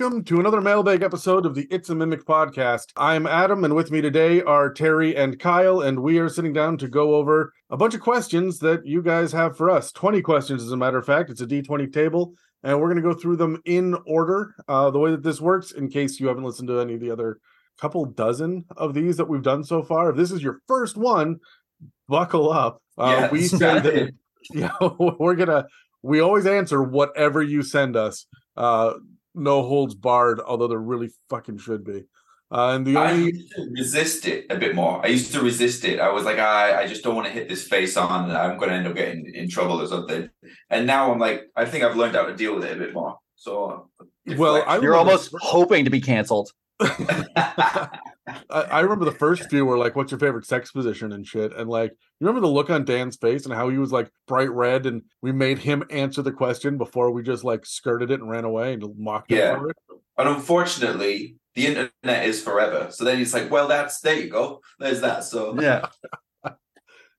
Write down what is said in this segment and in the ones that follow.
Welcome to another mailbag episode of the It's a Mimic podcast. I'm Adam, and with me today are Terry and Kyle, and we are sitting down to go over a bunch of questions that you guys have for us. 20 questions, as a matter of fact. It's a D20 table, and we're going to go through them in order. Uh, the way that this works, in case you haven't listened to any of the other couple dozen of these that we've done so far, if this is your first one, buckle up. Uh, Yeah, we said that. yeah, we're gonna we always answer whatever you send us. Uh no holds barred, although there really fucking should be. Uh and the I only used to resist it a bit more. I used to resist it. I was like, I, I just don't want to hit this face on. I'm going to end up getting in trouble or something. And now I'm like, I think I've learned how to deal with it a bit more. So, well, I You're almost hoping to be canceled. I, I remember the first few were like, "What's your favorite sex position?" and shit. And like, you remember the look on Dan's face and how he was like bright red, and we made him answer the question before we just like skirted it and ran away and mocked Yeah. him it. and unfortunately, the internet is forever. So then he's like, well, that's there you go. There's that. So Yeah.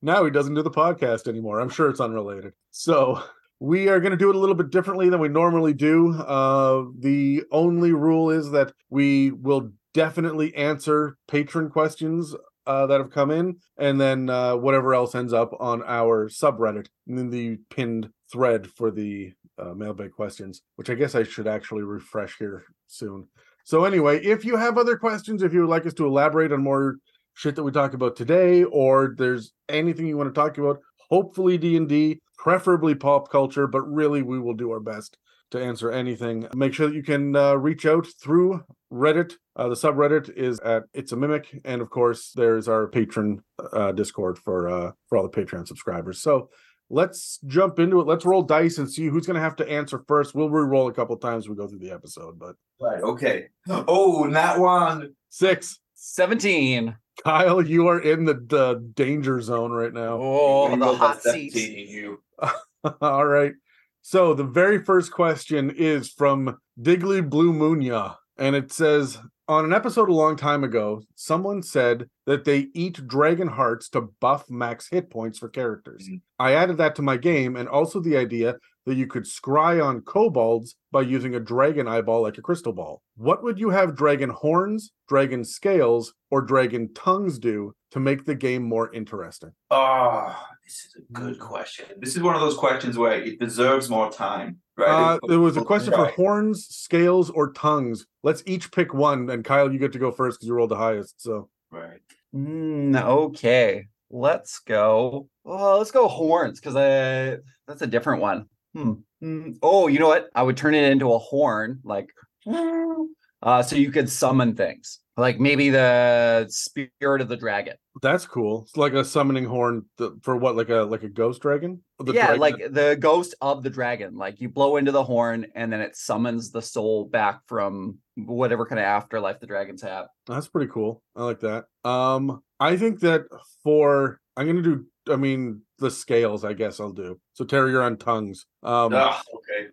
Now he doesn't do the podcast anymore. I'm sure it's unrelated. So we are going to do it a little bit differently than we normally do. Uh, the only rule is that we will definitely answer patron questions uh, that have come in, and then uh, whatever else ends up on our subreddit in the pinned thread for the uh, mailbag questions, which I guess I should actually refresh here soon. So anyway, if you have other questions, if you would like us to elaborate on more shit that we talk about today or there's anything you want to talk about hopefully d&d preferably pop culture but really we will do our best to answer anything make sure that you can uh, reach out through reddit uh, the subreddit is at it's a mimic and of course there's our patron uh, discord for uh, for all the patreon subscribers so let's jump into it let's roll dice and see who's going to have to answer first we'll re-roll a couple times as we go through the episode but right, okay. Oh, that one. six 17. kyle you are in the, the danger zone right now Oh, You the hot seat. You. All right. So the very first question is from Diggly Blue Moonya, and it says on an episode a long time ago, someone said that they eat dragon hearts to buff max hit points for characters. Mhm. I added that to my game, and also the idea that you could scry on kobolds by using a dragon eyeball like a crystal ball. What would you have dragon horns, dragon scales, or dragon tongues do to make the game more interesting? Oh, this is a good question. This is one of those questions where it deserves more time, right? Uh, there was a question for horns, scales, or tongues. Let's each pick one, and Kyle, you get to go first because you rolled the highest. So Right. Mm, okay. Let's go. Oh, let's go horns because I that's a different one. Hmm. Mm, Oh, you know what? I would turn it into a horn, like uh, so you could summon things. Like maybe the spirit of the dragon. that's cool. It's like a summoning horn for what, like a like a ghost dragon? The yeah, dragon- like the ghost of the dragon. Like you blow into the horn and then it summons the soul back from whatever kind of afterlife the dragons have. that's pretty cool. I like that. Um, I think that for I'm gonna do. I mean, the scales. I guess I'll do. So Terry, you're on tongues. Um, Ah, okay.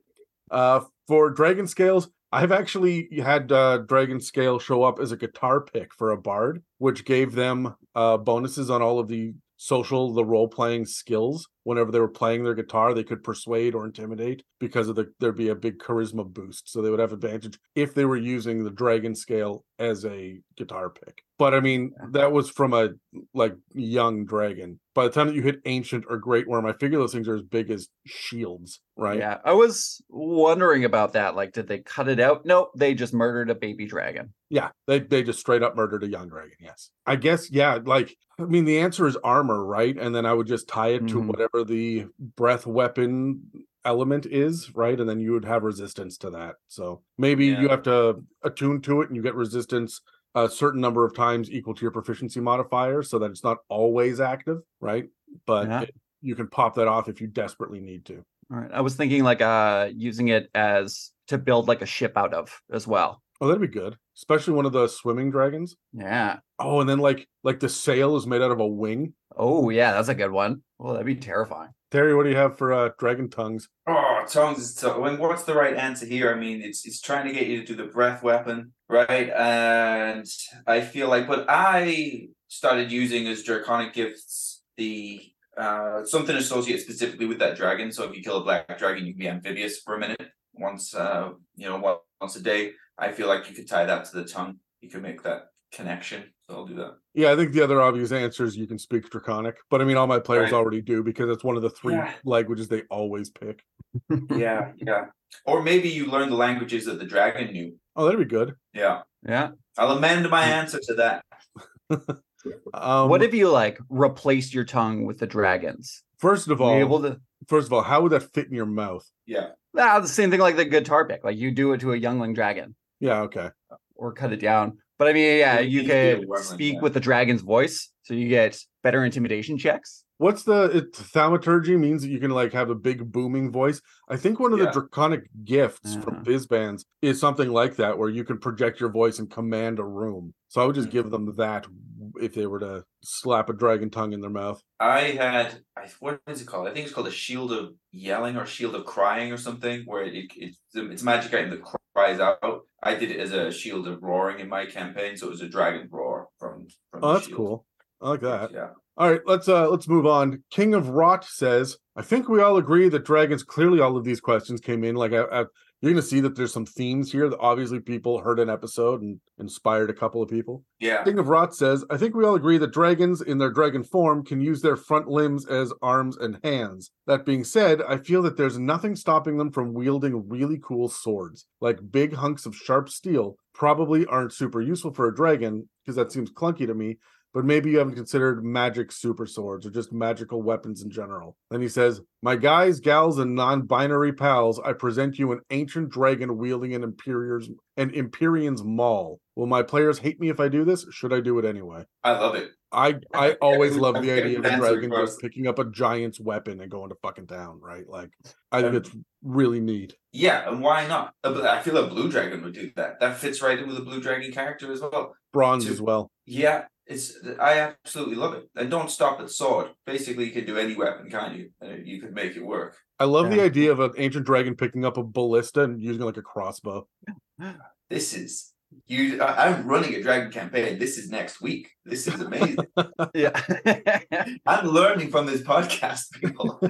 Uh, for Dragon Scales, I've actually had uh, Dragon Scale show up as a guitar pick for a bard, which gave them uh, bonuses on all of the social, the role playing skills. Whenever they were playing their guitar, they could persuade or intimidate because of the there'd be a big charisma boost, so they would have advantage if they were using the Dragon Scale as a guitar pick. But I mean, that was from a like young dragon. By the time that you hit ancient or great worm, I figure those things are as big as shields, right? Yeah, I was wondering about that. Like, did they cut it out? Nope, they just murdered a baby dragon. Yeah, they they just straight up murdered a young dragon. Yes, I guess. Yeah, like I mean, the answer is armor, right? And then I would just tie it to Mhm. whatever the breath weapon element is, right? And then you would have resistance to that. So maybe you have to attune to it, and you get resistance a certain number of times equal to your proficiency modifier, so that it's not always active, right? But Yeah. it- you can pop that off if you desperately need to. All right, I was thinking like uh using it as to build like a ship out of as well. Oh, that'd be good, especially one of the swimming dragons. Yeah. Oh, and then like like the sail is made out of a wing. Oh yeah, that's a good one. Oh, that'd be terrifying. Terry, what do you have for uh, dragon tongues? Oh, tongues is tough. I mean, what's the right answer here? I mean, it's it's trying to get you to do the breath weapon, right? And I feel like, but I started using as draconic gifts the uh something associated specifically with that dragon. So if you kill a black dragon, you can be amphibious for a minute. Once uh you know once a day. I feel like you could tie that to the tongue. You could make that connection. So I'll do that. Yeah, I think the other obvious answer is you can speak Draconic, but I mean, all my players Right. already do because it's one of the three Yeah. languages they always pick. Yeah, yeah. Or maybe you learn the languages that the dragon knew. Oh, that'd be good. Yeah. Yeah. I'll amend my answer to that. Um, what if you like replaced your tongue with the dragons? first of Be all, able to first of all, how would that fit in your mouth? Yeah. ah, the same thing like the guitar pick. Like you do it to a youngling dragon Yeah, okay. or cut it down. But I mean, yeah, you could speak with the dragon's voice, so you get better intimidation checks. What's the it, thaumaturgy means that you can like have a big booming voice. I think one of the draconic gifts Uh-huh. from Fizban's is something like that, where you can project your voice and command a room. So I would just Mhm. give them that if they were to slap a dragon tongue in their mouth. I had I what is it called? I think it's called a shield of yelling or shield of crying or something, where it, it it's it's a magic item that cries out. I did it as a shield of roaring in my campaign, so it was a dragon roar from. from Oh, the that's shield. cool. I like that. Yeah. All right, let's uh let's move on. King of Rot says, I think we all agree that dragons. Clearly, all of these questions came in like I, I, you're going to see that there's some themes here that obviously people heard an episode and inspired a couple of people. Yeah. King of Rot says, I think we all agree that dragons in their dragon form can use their front limbs as arms and hands. That being said, I feel that there's nothing stopping them from wielding really cool swords. Like big hunks of sharp steel probably aren't super useful for a dragon because that seems clunky to me. But maybe you haven't considered magic super swords or just magical weapons in general. Then he says, My guys, gals, and non binary pals, I present you an ancient dragon wielding an Imperior's an Empyrean's maul. Will my players hate me if I do this? Should I do it anyway? I love it. I I always love the idea of a dragon just picking up a giant's weapon and going to fucking town, right? Like I think Um, it's really neat. Yeah, and why not? I feel a blue dragon would do that. That fits right in with a blue dragon character as well. Bronze to- as well. Yeah, it's I absolutely love it. And don't stop at sword. Basically, you can do any weapon, can't you? And you could make it work. I love the idea of an ancient dragon picking up a ballista and using it like a crossbow. This is you. I, I'm running a dragon campaign. This is next week. This is amazing. yeah. I'm learning from this podcast, people.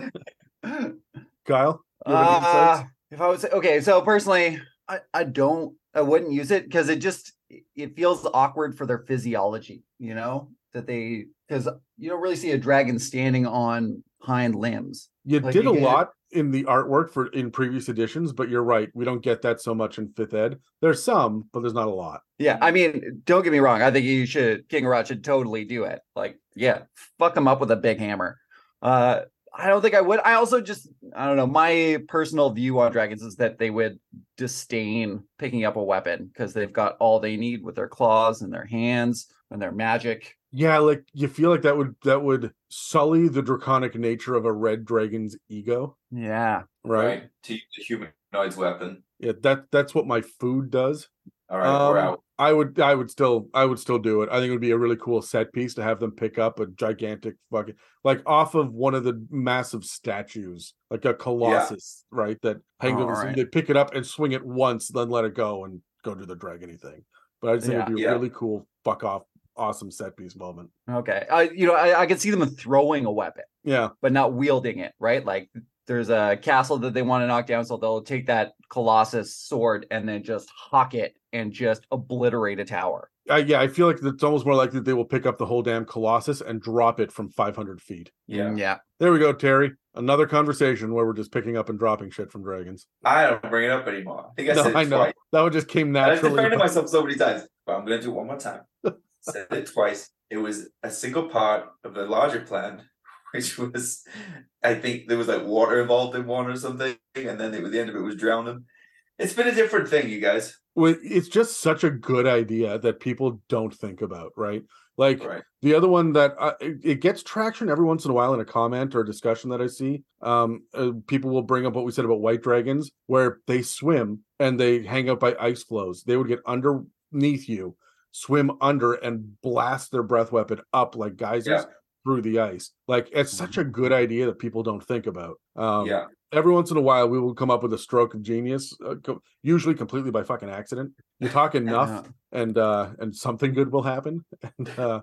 Kyle, you have any insights? Uh, if I was okay, so personally, I, I don't I wouldn't use it because it just it feels awkward for their physiology, you know, that they because you don't really see a dragon standing on hind limbs. You like did you a lot in the artwork for in previous editions, but you're right. We don't get that so much in fifth ed. There's some, but there's not a lot. Yeah, I mean, don't get me wrong. I think you should King Rot should totally do it. Like, yeah, fuck him up with a big hammer. Uh I don't think I would. I also just I don't know. My personal view on dragons is that they would disdain picking up a weapon because they've got all they need with their claws and their hands and their magic. Yeah, like you feel like that would that would sully the draconic nature of a red dragon's ego, Yeah. right? right. To use the humanoid's weapon. Yeah, that that's what my food does. All right, we're Um, out. I would I would still I would still do it. I think it would be a really cool set piece to have them pick up a gigantic fucking like off of one of the massive statues, like a colossus, right? That hangs over. so Alright. They pick it up and swing it once, then let it go and go do the dragony thing. But I just think it'd be a Yeah. really cool fuck off awesome set piece moment. Okay. I you know, I, I could see them throwing a weapon, Yeah. but not wielding it, right? Like there's a castle that they want to knock down, so they'll take that colossus sword and then just hawk it and just obliterate a tower. I, yeah, I feel like it's almost more likely that they will pick up the whole damn colossus and drop it from 500 feet. Yeah. Yeah. There we go, Terry. Another conversation where we're just picking up and dropping shit from dragons. I don't bring it up anymore. I think I no, said it I know twice. that one just came And I've defended myself so many times, but I'm going to do it one more time. said it twice. It was a single part of the larger plan, which was, I think there was like water involved in one or something, and then it, the end of it was drowning. It's been a different thing, you guys. It's just such a good idea that people don't think about, right? Like Right. the other one that uh, it, gets traction every once in a while in a comment or a discussion that I see. Um, uh, people will bring up what we said about white dragons, where they swim and they hang out by ice flows. They would get underneath you, swim under, and blast their breath weapon up like geysers through the ice. Like it's such a good idea that people don't think about. Um, yeah. Every once in a while we will come up with a stroke of genius uh, co- usually completely by fucking accident you talk enough and uh and something good will happen and uh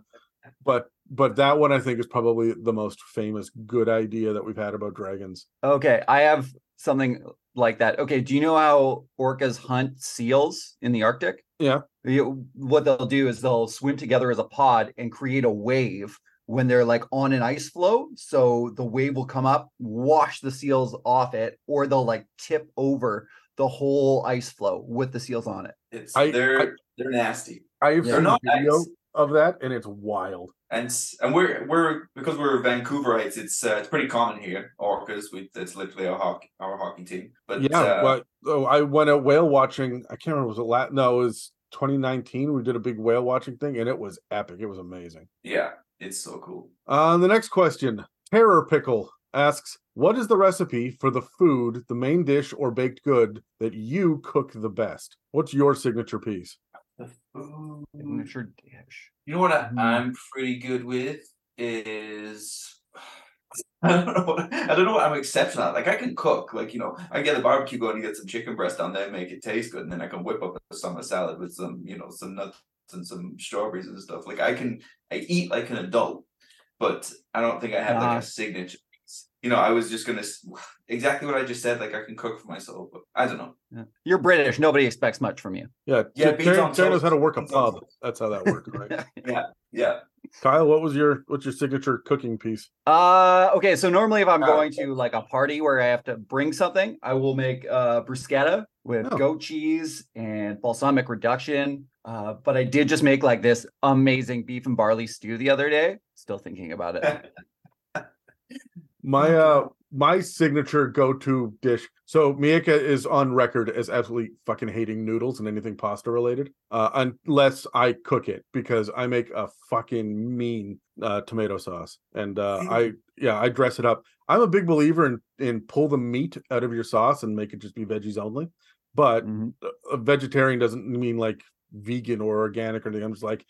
but but that one i think is probably the most famous good idea that we've had about dragons Okay, I have something like that. Okay, do you know how orcas hunt seals in the Arctic? Yeah. You- what they'll do is they'll swim together as a pod and create a wave when they're like on an ice floe. So the wave will come up, wash the seals off it, or they'll like tip over the whole ice floe with the seals on it. It's I- they're I- they're nasty. I've Yeah. seen They're not video nice. of that, and it's wild. and and we're we're because we're Vancouverites. It's uh, it's pretty common here. Orcas, we it's literally our hockey our hockey team. But yeah, uh, but oh, I went out whale watching. I can't remember was it la- no, it was 2019. We did a big whale watching thing, and it was epic. It was amazing. yeah, it's so cool. Uh, the next question, Terror Pickle asks, "What is the recipe for the food, the main dish or baked good that you cook the best? What's your signature piece?" The food. Signature dish. You know what I, Mm. I'm pretty good with is I don't know. What, I don't know what I'm exceptional at. Like I can cook. Like you know, I get the barbecue going and get some chicken breast on there, make it taste good, and then I can whip up a summer salad with some you know some nuts and some strawberries and stuff. Like I can I eat like an adult, but I don't think I have like a signature. You know, I was just gonna exactly what I just said. Like I can cook for myself, but I don't know. Yeah. You're British. Nobody expects much from you. Yeah, Yeah, Ter- beans Terry, knows how to work a Beans pub. That's how that works, right? Yeah, yeah. Kyle, what was your what's your signature cooking piece? Uh okay, so normally if I'm Uh, going to like a party where I have to bring something, I will make uh bruschetta with Oh. goat cheese and balsamic reduction. Uh, but I did just make like this amazing beef and barley stew the other day. Still thinking about it. My uh my signature go-to dish. So Mieka is on record as absolutely fucking hating noodles and anything pasta related. Uh unless I cook it because I make a fucking mean uh tomato sauce. And uh I yeah, I dress it up. I'm a big believer in in pull the meat out of your sauce and make it just be veggies only. But Mhm. a vegetarian doesn't mean like vegan or organic or anything. I'm just like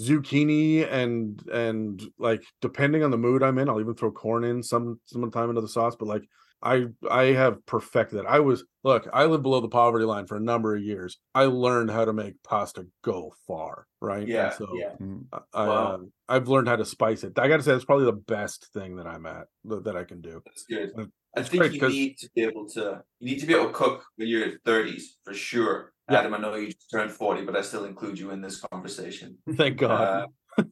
zucchini and and like depending on the mood I'm in, I'll even throw corn in some some time into the sauce. But like I I have perfected that. I was look, I lived below the poverty line for a number of years. I learned how to make pasta go far, right? And yeah, so yeah. Mm. I, I, Wow. uh, I've learned how to spice it. I got to say, that's probably the best thing that I'm at that, that I can do. That's good. I it's think great you 'cause- need to be able to you need to be able to cook when you're in thirties for sure. Yeah. Adam, I know you just turned 40, but I still include you in this conversation. Thank God. Uh,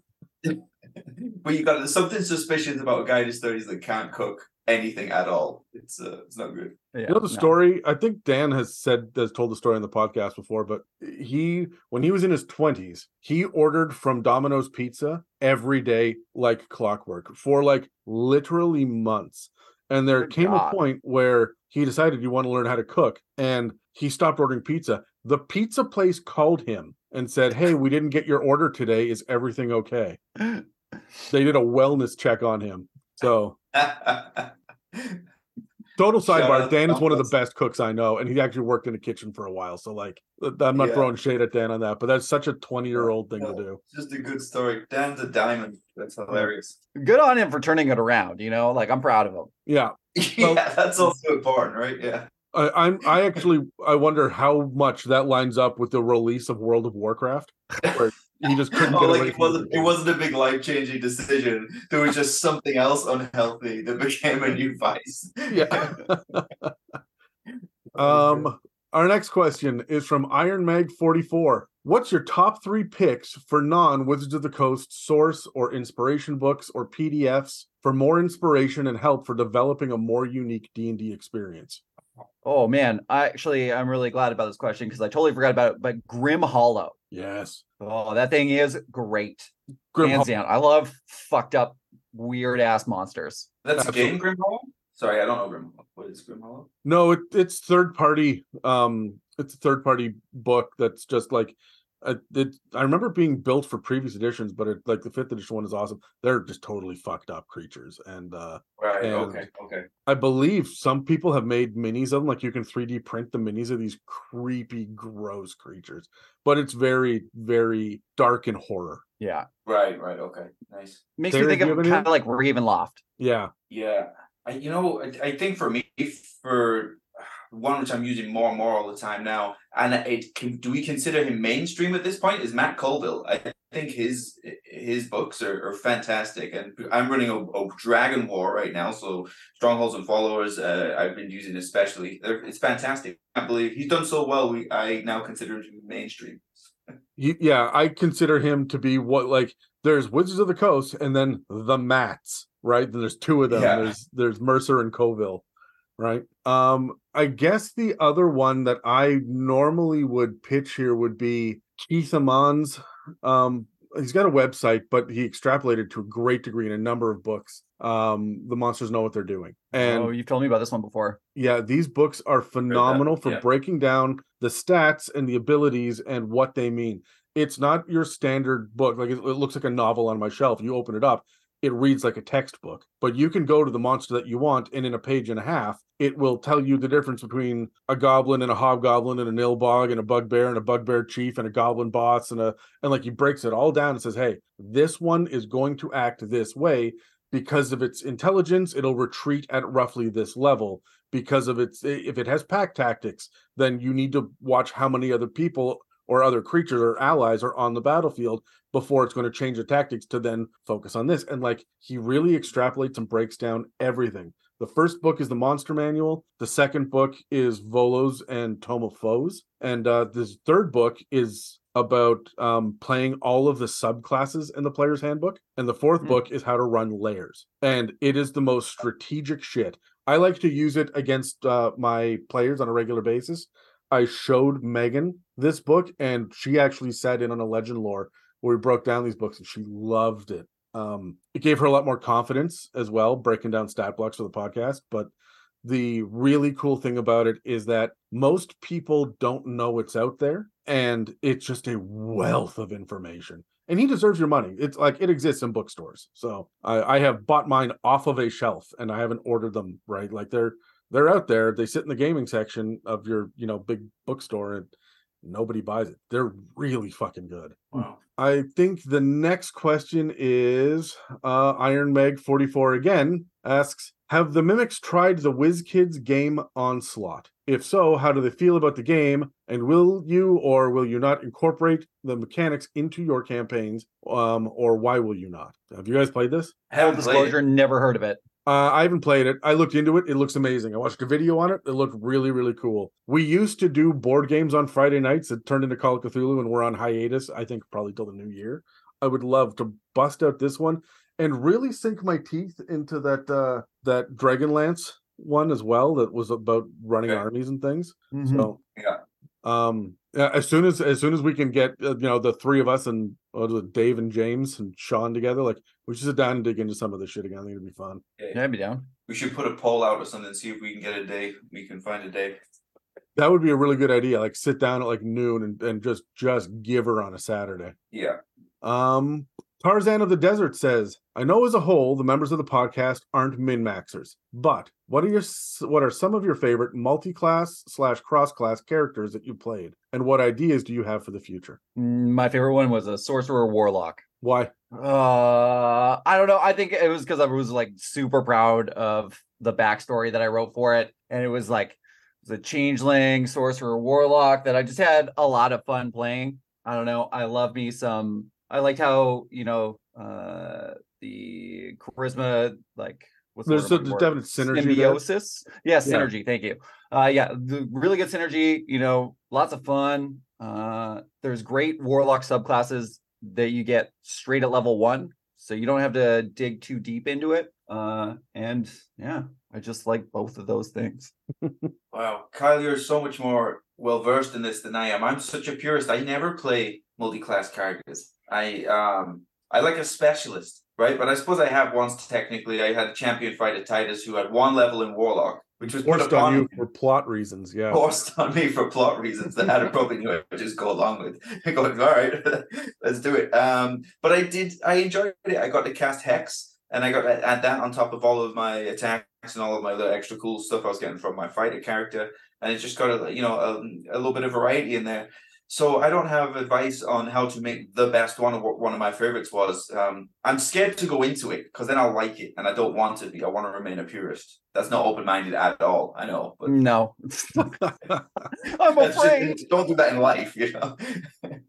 but you got something suspicious about a guy in his 30s that can't cook anything at all. It's uh, it's not good. Yeah, you know the no. story i think dan has said has told the story on the podcast before but he when he was in his 20s he ordered from domino's pizza every day like clockwork for like literally months and there Good came God. a point where he decided you want to learn how to cook and he stopped ordering pizza. The pizza place called him and said hey we didn't get your order today. Is everything okay? They did a wellness check on him so Total Shout sidebar. out Dan is one of the best cooks I know, and he actually worked in a kitchen for a while. So, like, I'm not Yeah. throwing shade at Dan on that, but that's such a 20 year old thing to do. Just a good story. Dan's a diamond. That's hilarious. Good on him for turning it around, you know, like I'm proud of him. Yeah, yeah, that's also important, right? Yeah. I, I'm. I actually, I wonder how much that lines up with the release of World of Warcraft, where he just couldn't Oh, like away. it from wasn't it game. wasn't a big life changing decision. There was just something else unhealthy that became a new vice. Yeah. Um, our next question is from Iron Mag 44. What's your top three picks for non Wizards of the Coast source or inspiration books or PDFs for more inspiration and help for developing a more unique D and D experience? Oh man, I actually I'm really glad about this question because I totally forgot about it. But Grim Hollow. Yes, Oh, that thing is great. Grim Hands Hol- down. I love fucked up, weird ass monsters. That's a game, Grim Hollow? Sorry, I don't know Grim Hollow. What is Grim Hollow? No, it, it's third party. Um, it's a third party book that's just like uh, it. I remember being built for previous editions, but it like the fifth edition one is awesome. They're just totally fucked up creatures, and uh Right, And- okay, okay. I believe some people have made minis of them. Like you can 3D print the minis of these creepy, gross creatures, but it's very, very dark and horror. Yeah. Right, right, okay. Nice. Makes Sarah, me think do you of have any? kind of like Ravenloft. Yeah, Yeah. I, you know, I, I think for me, for one which I'm using more and more all the time now, and it can, do we consider him mainstream at this point? Is Matt Colville? I think his his books are, are fantastic, and I'm running a, a, Dragon War right now. So Strongholds and Followers, uh, I've been using especially. They're, it's fantastic. I believe he's done so well. We I now consider him to be mainstream. yeah, I consider him to be what like there's Wizards of the Coast and then the Mats, right? Then there's two of them. Yeah. There's there's Mercer and Colville, right? Um, I guess the other one that I normally would pitch here would be Keith Ammann's um he's got a website, but he extrapolated to a great degree in a number of books. Um, the monsters know what they're doing. And oh, you've told me about this one before. Yeah, these books are phenomenal for yeah. breaking down the stats and the abilities and what they mean. It's not your standard book. Like it, it looks like a novel on my shelf. You open it up, it reads like a textbook. But you can go to the monster that you want, and in a page and a half, it will tell you the difference between a goblin and a hobgoblin and a nilbog and a bugbear and a bugbear chief and a goblin boss and a and like he breaks it all down and says, hey, this one is going to act this way because of its intelligence. It'll retreat at roughly this level because of its if it has pack tactics, then you need to watch how many other people or other creatures or allies are on the battlefield before it's going to change the tactics to then focus on this. And like he really extrapolates and breaks down everything. The first book is the Monster Manual. The second book is Volos and Tome of Foes. And uh, this third book is about um, playing all of the subclasses in the player's handbook. And the 4th mm-hmm. book is how to run layers. And it is the most strategic shit. I like to use it against uh, my players on a regular basis. I showed Megan this book, and she actually sat in on a legend lore where we broke down these books, and she loved it. Um, it gave her a lot more confidence as well, breaking down stat blocks for the podcast. But the really cool thing about it is that most people don't know it's out there, and it's just a wealth of information. And he deserves your money. It's like it exists in bookstores. So I, I have bought mine off of a shelf, and I haven't ordered them. Right, like they're they're out there. They sit in the gaming section of your you know big bookstore, and nobody buys it. They're really fucking good. Wow. I think the next question is uh, Iron Meg 44 again asks Have the Mimics tried the WizKids game Onslaught? If so, how do they feel about the game? And will you or will you not incorporate the mechanics into your campaigns? Um, or why will you not? Have you guys played this? Hell disclosure, never heard of it. Uh, I haven't played it. I looked into it. It looks amazing. I watched a video on it. It looked really, really cool. We used to do board games on Friday nights. It turned into Call of Cthulhu, and we're on hiatus. I think probably till the new year. I would love to bust out this one and really sink my teeth into that uh, that Dragonlance one as well. That was about running okay. armies and things. Mm-hmm. So yeah, um, as soon as as soon as we can get uh, you know the three of us and uh, Dave and James and Sean together, like we should sit down and dig into some of this shit again. I think it'd be fun. Yeah, I'd be down. We should put a poll out or something, see if we can get a day. We can find a day. That would be a really good idea. Like sit down at like noon and, and just just give her on a Saturday. Yeah. Um, Tarzan of the Desert says, "I know as a whole the members of the podcast aren't min maxers, but what are your what are some of your favorite multi-class slash cross-class characters that you played, and what ideas do you have for the future?" Mm, my favorite one was a sorcerer warlock. Why? Uh, I don't know. I think it was because I was like super proud of the backstory that I wrote for it, and it was like the changeling sorcerer warlock that I just had a lot of fun playing. I don't know. I love me some I liked how you know uh the charisma like what's there's a definite synergy symbiosis? Yeah synergy yeah. thank you. Uh yeah the really good synergy you know lots of fun uh there's great warlock subclasses that you get straight at level one so you don't have to dig too deep into it uh and yeah i just like both of those things. Wow kyle you're so much more well versed in this than i am. I'm such a purist i never play multi-class characters I um I like a specialist, right? But I suppose I have once technically. I had a champion fight at Titus who had one level in Warlock, which was forced on you for plot reasons. Yeah, forced on me for plot reasons that I probably knew I just go along with. Going all right, let's do it. Um, but I did. I enjoyed it. I got to cast Hex, and I got to add that on top of all of my attacks and all of my other extra cool stuff I was getting from my fighter character, and it just got a you know a, a little bit of variety in there. So I don't have advice on how to make the best one. Of what one of my favorites was um, I'm scared to go into it because then I'll like it, and I don't want to be. I want to remain a purist. That's not open minded at all. I know, but no, I'm afraid. Just, don't do that in life, you know.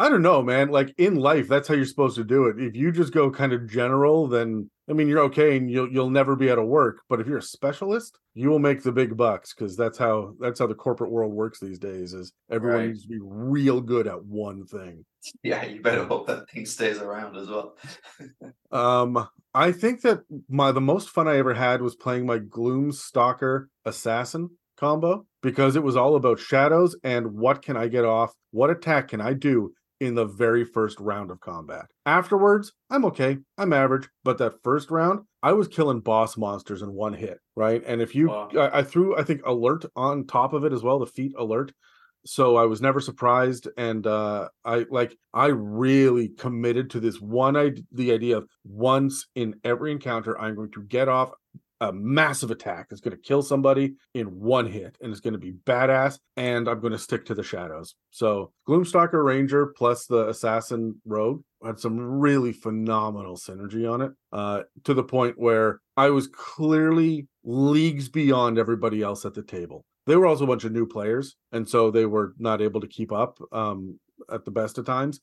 I don't know, man. Like in life, that's how you're supposed to do it. If you just go kind of general, then I mean you're okay and you'll you'll never be out of work. But if you're a specialist, you will make the big bucks because that's how that's how the corporate world works these days. Is everyone Right. needs to be real good at one thing. Yeah, you better hope that thing stays around as well. Um, I think that my the most fun I ever had was playing my Gloom Stalker Assassin combo because it was all about shadows and what can I get off, what attack can I do in the very first round of combat. Afterwards, I'm okay, I'm average, but that first round, I was killing boss monsters in one hit, right? And if you, Wow. I, I threw, I think, alert on top of it as well, the feat alert so i was never surprised and uh i like i really committed to this one i the idea of once in every encounter i'm going to get off a massive attack. That's going to kill somebody in one hit and it's going to be badass and i'm going to stick to the shadows. So gloomstalker ranger plus the assassin rogue had some really phenomenal synergy on it uh to the point where i was clearly leagues beyond everybody else at the table. They were also a bunch of new players and so they were not able to keep up um, at the best of times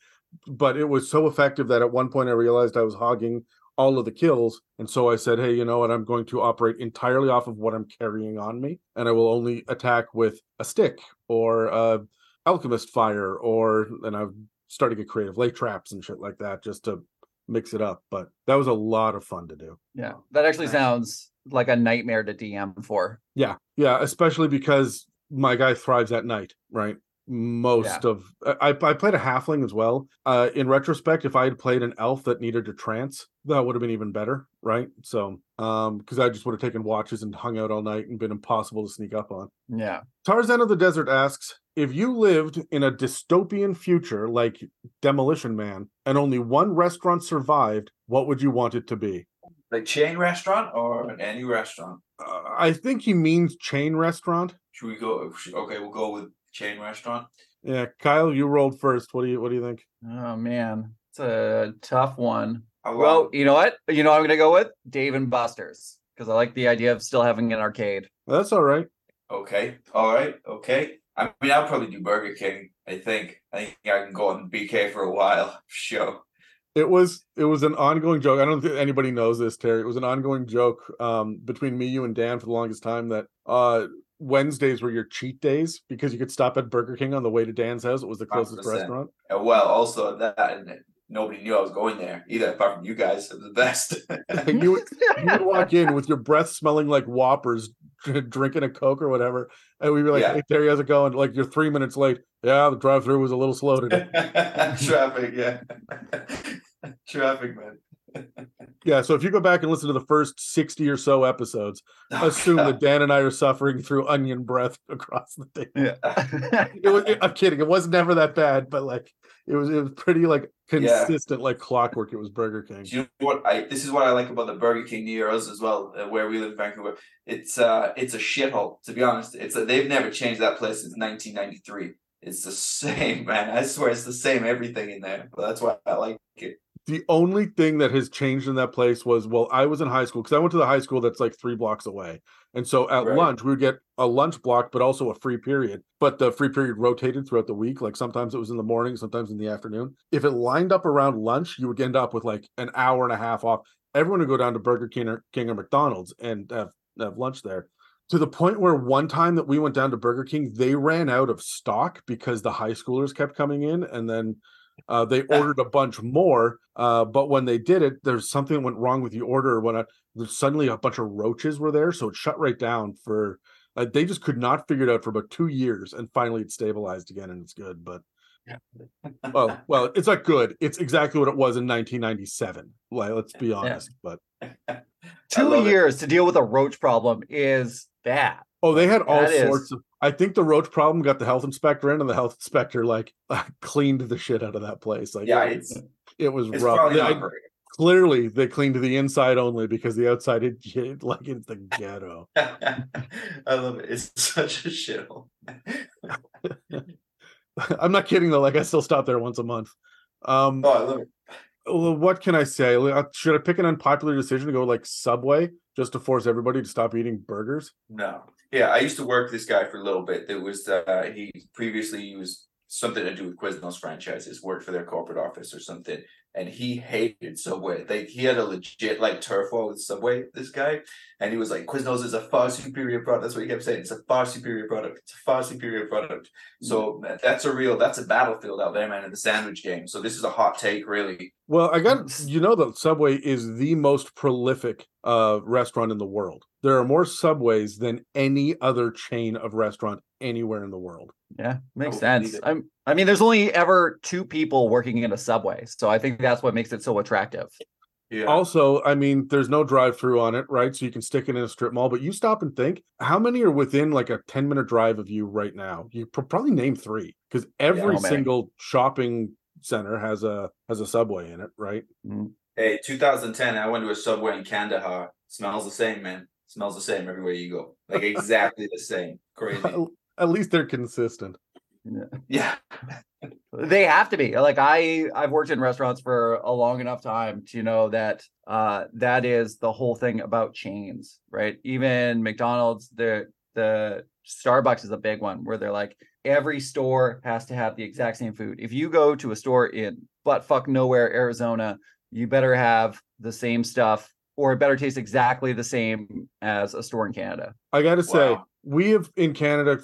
but it was so effective that at one point i realized i was hogging all of the kills and so i said hey you know what i'm going to operate entirely off of what i'm carrying on me and i will only attack with a stick or uh alchemist fire or and i've started to get creative lay traps and shit like that just to mix it up but that was a lot of fun to do Yeah, that actually sounds like a nightmare to DM for. Yeah, yeah, especially because my guy thrives at night, right? Most of I I played a halfling as well. Uh in retrospect, if I had played an elf that needed to trance, that would have been even better, right? So um because I just would have taken watches and hung out all night and been impossible to sneak up on. Yeah. Tarzan of the Desert asks, if you lived in a dystopian future like Demolition Man and only one restaurant survived, what would you want it to be? Like chain restaurant or any restaurant? Uh, I think he means chain restaurant. Should we go? Okay, we'll go with chain restaurant. Yeah, Kyle, you rolled first. What do you what do you think? Oh man, it's a tough one. Well, you know what? You know what I'm gonna go with Dave and Buster's because I like the idea of still having an arcade. That's all right. Okay, all right, okay. I mean, I'll probably do Burger King. I think. I think I can go on BK for a while. Sure. It was it was an ongoing joke. I don't think anybody knows this, Terry. It was an ongoing joke um, between me, you, and Dan for the longest time that uh, Wednesdays were your cheat days because you could stop at Burger King on the way to Dan's house. It was the closest 100%. restaurant. Uh, Well, also that, and nobody knew I was going there either, apart from you guys. It was the best. You would, you would walk in with your breath smelling like Whoppers, drinking a Coke or whatever, and we'd be like, Yeah. "Hey Terry, how's it going?" Like you're three minutes late. Yeah, the drive-through was a little slow today. Traffic, yeah. Traffic, man. Yeah, so if you go back and listen to the first sixty or so episodes, Oh, assume God. that Dan and I are suffering through onion breath across the table. yeah. It was, I'm kidding. It was never that bad, but like it was, it was pretty like consistent, like clockwork. It was Burger King. Do you know what I this is what I like about the Burger King near us as well, uh, where we live in Vancouver. It's uh it's a shithole, to be honest. It's a, they've never changed that place since 1993. It's the same, man. I swear it's the same everything in there. But that's why I like it. The only thing that has changed in that place was, well, I was in high school because I went to the high school that's like three blocks away, and so at Right. lunch we would get a lunch block, but also a free period. But the free period rotated throughout the week. Like sometimes it was in the morning, sometimes in the afternoon. If it lined up around lunch, you would end up with like an hour and a half off. Everyone would go down to Burger King or, King or McDonald's and have, have lunch there. To the point where one time that we went down to Burger King, they ran out of stock because the high schoolers kept coming in, and then uh, they ordered a bunch more. Uh, but when they did it, there's something that went wrong with the order. When I, suddenly a bunch of roaches were there, so it shut right down for. Uh, they just could not figure it out for about two years, and finally it stabilized again, and it's good. But well, well, it's not good. It's exactly what it was in 1997. Like, let's be honest. But Two love it. years to deal with a roach problem is bad. oh, they had all That is- sorts of. I think the roach problem got the health inspector in, and the health inspector like cleaned the shit out of that place. Like, Yeah, it, it's it was it's rough. probably I- clearly they cleaned the inside only because the outside it, like it's the ghetto I love it. It's such a shithole. i'm not kidding though like i still stop there once a month um Oh, I love it. Well, what can i say uh, should i pick an unpopular decision to go like subway just to force everybody to stop eating burgers No. Yeah, I used to work this guy for a little bit. There was uh he previously he was something to do with Quiznos franchises, worked for their corporate office or something, and he hated Subway. They he had a legit like turf war with Subway. This guy, and he was like, Quiznos is a far superior product. That's what he kept saying. It's a far superior product. It's a far superior product. So that's a real that's a battlefield out there, man, in the sandwich game. So this is a hot take, really. Well, I got you know that Subway is the most prolific uh restaurant in the world. There are more Subways than any other chain of restaurant anywhere in the world. Yeah, makes sense. I'm, I mean, there's only ever two people working in a subway, so I think that's what makes it so attractive. Yeah. Also, I mean, there's no drive-through on it, right? So you can stick it in a strip mall. But you stop and think, how many are within like a 10-minute drive of you right now? You probably name three because oh, every how many? single shopping center has a has a Subway in it, right? Mm-hmm. Hey, 2010, I went to a Subway in Kandahar. Smells the same, man. Smells the same everywhere you go. Like exactly the same. Crazy. At least they're consistent. Yeah. They have to be. Like I, I've worked in restaurants for a long enough time to know that uh, that is the whole thing about chains, right? Even McDonald's, the the Starbucks is a big one where they're like every store has to have the exact same food. If you go to a store in butt fuck nowhere, Arizona, you better have the same stuff or it better taste exactly the same as a store in Canada. I got to say, Wow. We have in Canada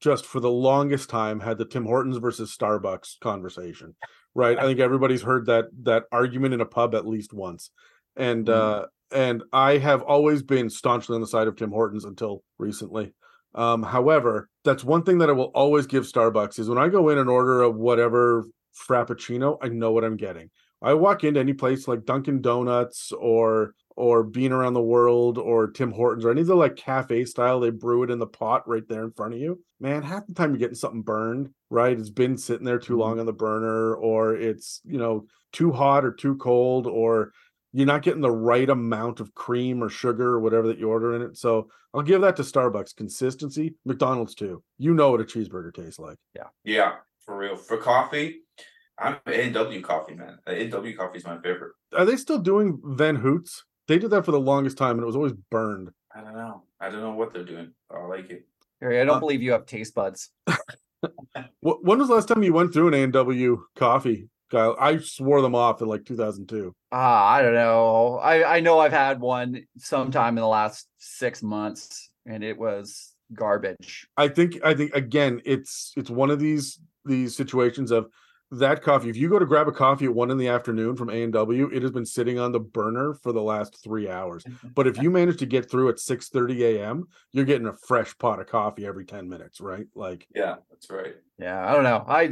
just for the longest time had the Tim Hortons versus Starbucks conversation, right? I think everybody's heard that that argument in a pub at least once, and uh, and I have always been staunchly on the side of Tim Hortons until recently. Um, however, that's one thing that I will always give Starbucks is when I go in and order a whatever frappuccino, I know what I'm getting. I walk into any place like Dunkin' Donuts or or Bean Around the World or Tim Hortons or any of the like cafe style, they brew it in the pot right there in front of you. Man, half the time you're getting something burned, right? It's been sitting there too mm-hmm. long on the burner, or it's you know too hot or too cold, or you're not getting the right amount of cream or sugar or whatever that you order in it. So I'll give that to Starbucks. Consistency, McDonald's too. You know what a cheeseburger tastes like. Yeah, Yeah, for real. For coffee, I'm A&W coffee, man. A&W coffee is my favorite. Are they still doing Van Houtte? They did that for the longest time and it was always burned. I don't know. I don't know what they're doing. I like it. Harry, I don't Uh, believe you have taste buds. Wh- When was the last time you went through an A&W coffee, Kyle? I swore them off in like 2002. Ah, I don't know. I I know I've had one sometime in the last six months, and it was garbage. I think I think again it's it's one of these these situations of that coffee. If you go to grab a coffee at one in the afternoon from A and W, it has been sitting on the burner for the last three hours. But if you manage to get through at six thirty a.m., you're getting a fresh pot of coffee every ten minutes, right? Like Yeah, that's right. Yeah, I don't know. I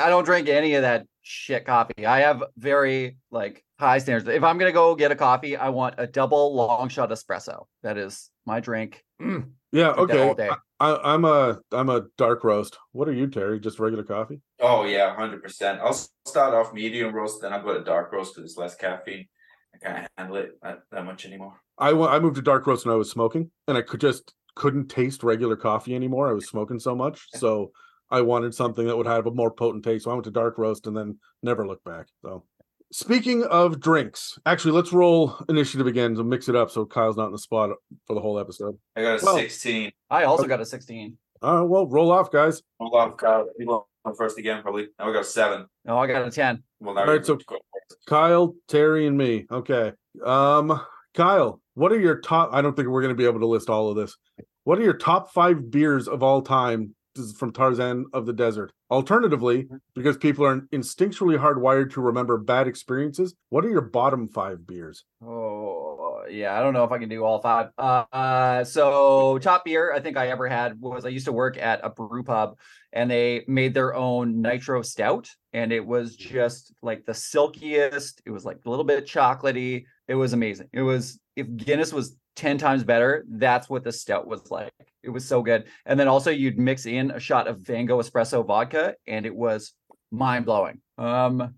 I don't drink any of that shit coffee. I have very like high standards. If I'm gonna go get a coffee, I want a double long shot espresso. That is my drink. Mm, yeah, drink that all okay. I, I'm a I'm a dark roast. What are you, Terry? Just regular coffee? Oh yeah, hundred percent. I'll start off medium roast, then I'll go to dark roast because it's less caffeine. I can't handle it that, that much anymore. I I moved to dark roast when I was smoking, and I could just couldn't taste regular coffee anymore. I was smoking so much, so I wanted something that would have a more potent taste. So I went to dark roast, and then never looked back. So, speaking of drinks, actually, let's roll initiative again to mix it up, so Kyle's not in the spot for the whole episode. I got a Well- sixteen. I also got a 16. All right, well, roll off, guys. Roll off, Kyle. You go first again, probably. Now we got seven. No, I got a 10. Well, now All so- good to go first. Kyle, Terry, and me. Okay. Um, Kyle, what are your top? I don't think we're going to be able to list all of this. What are your top five beers of all time? From Tarzan of the Desert. Alternatively, because people are instinctually hardwired to remember bad experiences, what are your bottom five beers? Oh yeah, I don't know if I can do all five. Uh, uh so top beer I think I ever had was I used to work at a brew pub and they made their own nitro stout and it was just like the silkiest. It was like a little bit chocolatey. It was amazing. It was if Guinness was 10 times better, that's what the stout was like. It was so good. And then also you'd mix in a shot of Van Gogh espresso vodka and it was mind blowing. Um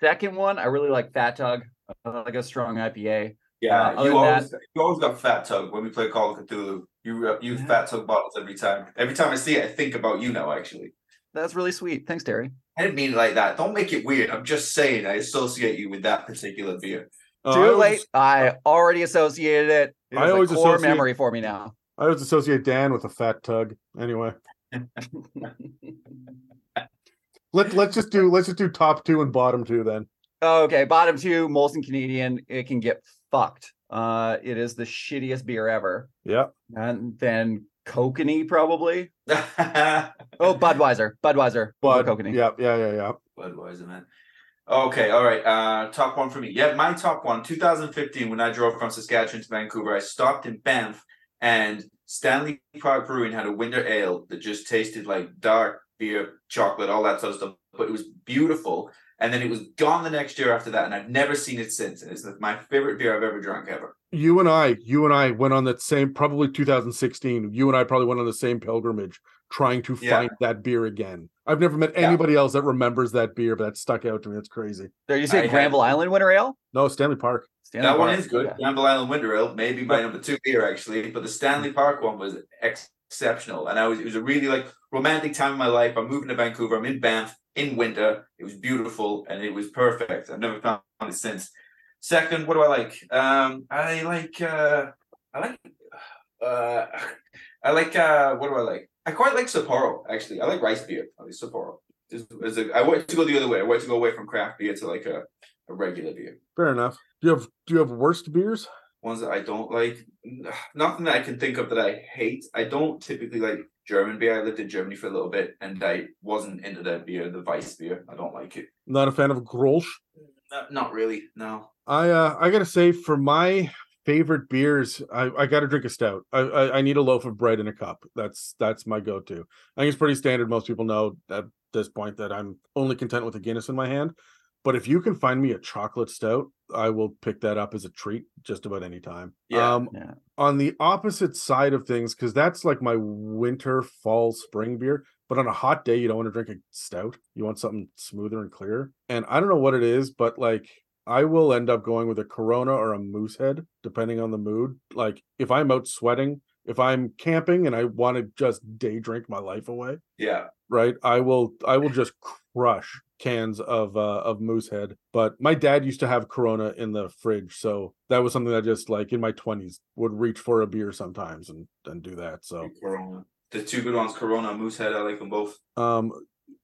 second one, I really like Fat Tug. I like a strong IPA. Yeah, Uh, you than always you always got fat tug when we play Call of Cthulhu. You uh, use Yeah. fat tug bottles every time. Every time I see it, I think about you now. Actually, That's really sweet. Thanks, Terry. I didn't mean it like that. Don't make it weird. I'm just saying I associate you with that particular beer. Uh, Too always- late. I already associated it. It I is a always core associate- memory for me now. I always associate Dan with a fat tug. Anyway, Let let's just do let's just do top two and bottom two then. Okay, bottom two, Molson Canadian. It can get fucked. Uh, it is the shittiest beer ever. Yeah. And then Kokanee probably. Oh, Budweiser, Budweiser, over But Kokanee. yeah, yeah, yeah, yeah. man. Okay, all right. Uh, top one for me. Yeah, my top one. 2015, when I drove from Saskatchewan to Vancouver, I stopped in Banff, and Stanley Park Brewing had a winter ale that just tasted like dark beer, chocolate, all that sort of stuff. But it was beautiful. And then it was gone the next year after that, and I've never seen it since. And it's my favorite beer I've ever drunk ever. You and I, you and I went on that same probably 2016. You and I probably went on the same pilgrimage trying to Yeah. find that beer again. I've never met Yeah. anybody else that remembers that beer, but that stuck out to me. That's crazy. There, you I say had- Granville Island Winter Ale? No, Stanley Park. Stanley that one is good. okay. Granville Island Winter Ale, maybe my number two beer actually, but the Stanley Park one was ex- exceptional, and I was it was a really like romantic time in my life. I'm moving to Vancouver. I'm in Banff in winter. It was beautiful and it was perfect. I've never found it since. Second, what do I like? Um, I like uh, I like uh, I like uh, what do I like? I quite like Sapporo actually. I like rice beer. I like Sapporo. As a, I want to go the other way. I want to go away from craft beer to like a, a regular beer Fair enough. Do you have do you have worst beers? ones that I don't like. Nothing that I can think of that I hate. I don't typically like German beer. I lived in Germany for a little bit and I wasn't into that beer, the Weiss beer. I don't like it. Not a fan of Grolsch. Not, not really, no. I uh I gotta say for my favorite beers, I, I gotta drink a stout. I, I I need a loaf of bread in a cup. That's that's my go-to. I think it's pretty standard. Most people know at this point that I'm only content with a Guinness in my hand. But if you can find me a chocolate stout, I will pick that up as a treat just about any time. Yeah. Um Yeah. on the opposite side of things, because that's like my winter, fall, spring beer. But on a hot day, you don't want to drink a stout. You want something smoother and clearer. And I don't know what it is, but like I will end up going with a Corona or a Moosehead, depending on the mood. Like if I'm out sweating, if I'm camping and I want to just day drink my life away, Yeah. right? I will I will just crush cans of uh of Moosehead. But my dad used to have Corona in the fridge, so that was something that just like in my twenties would reach for a beer sometimes and and do that. So Corona. The two good ones, Corona Moosehead, I like them both. um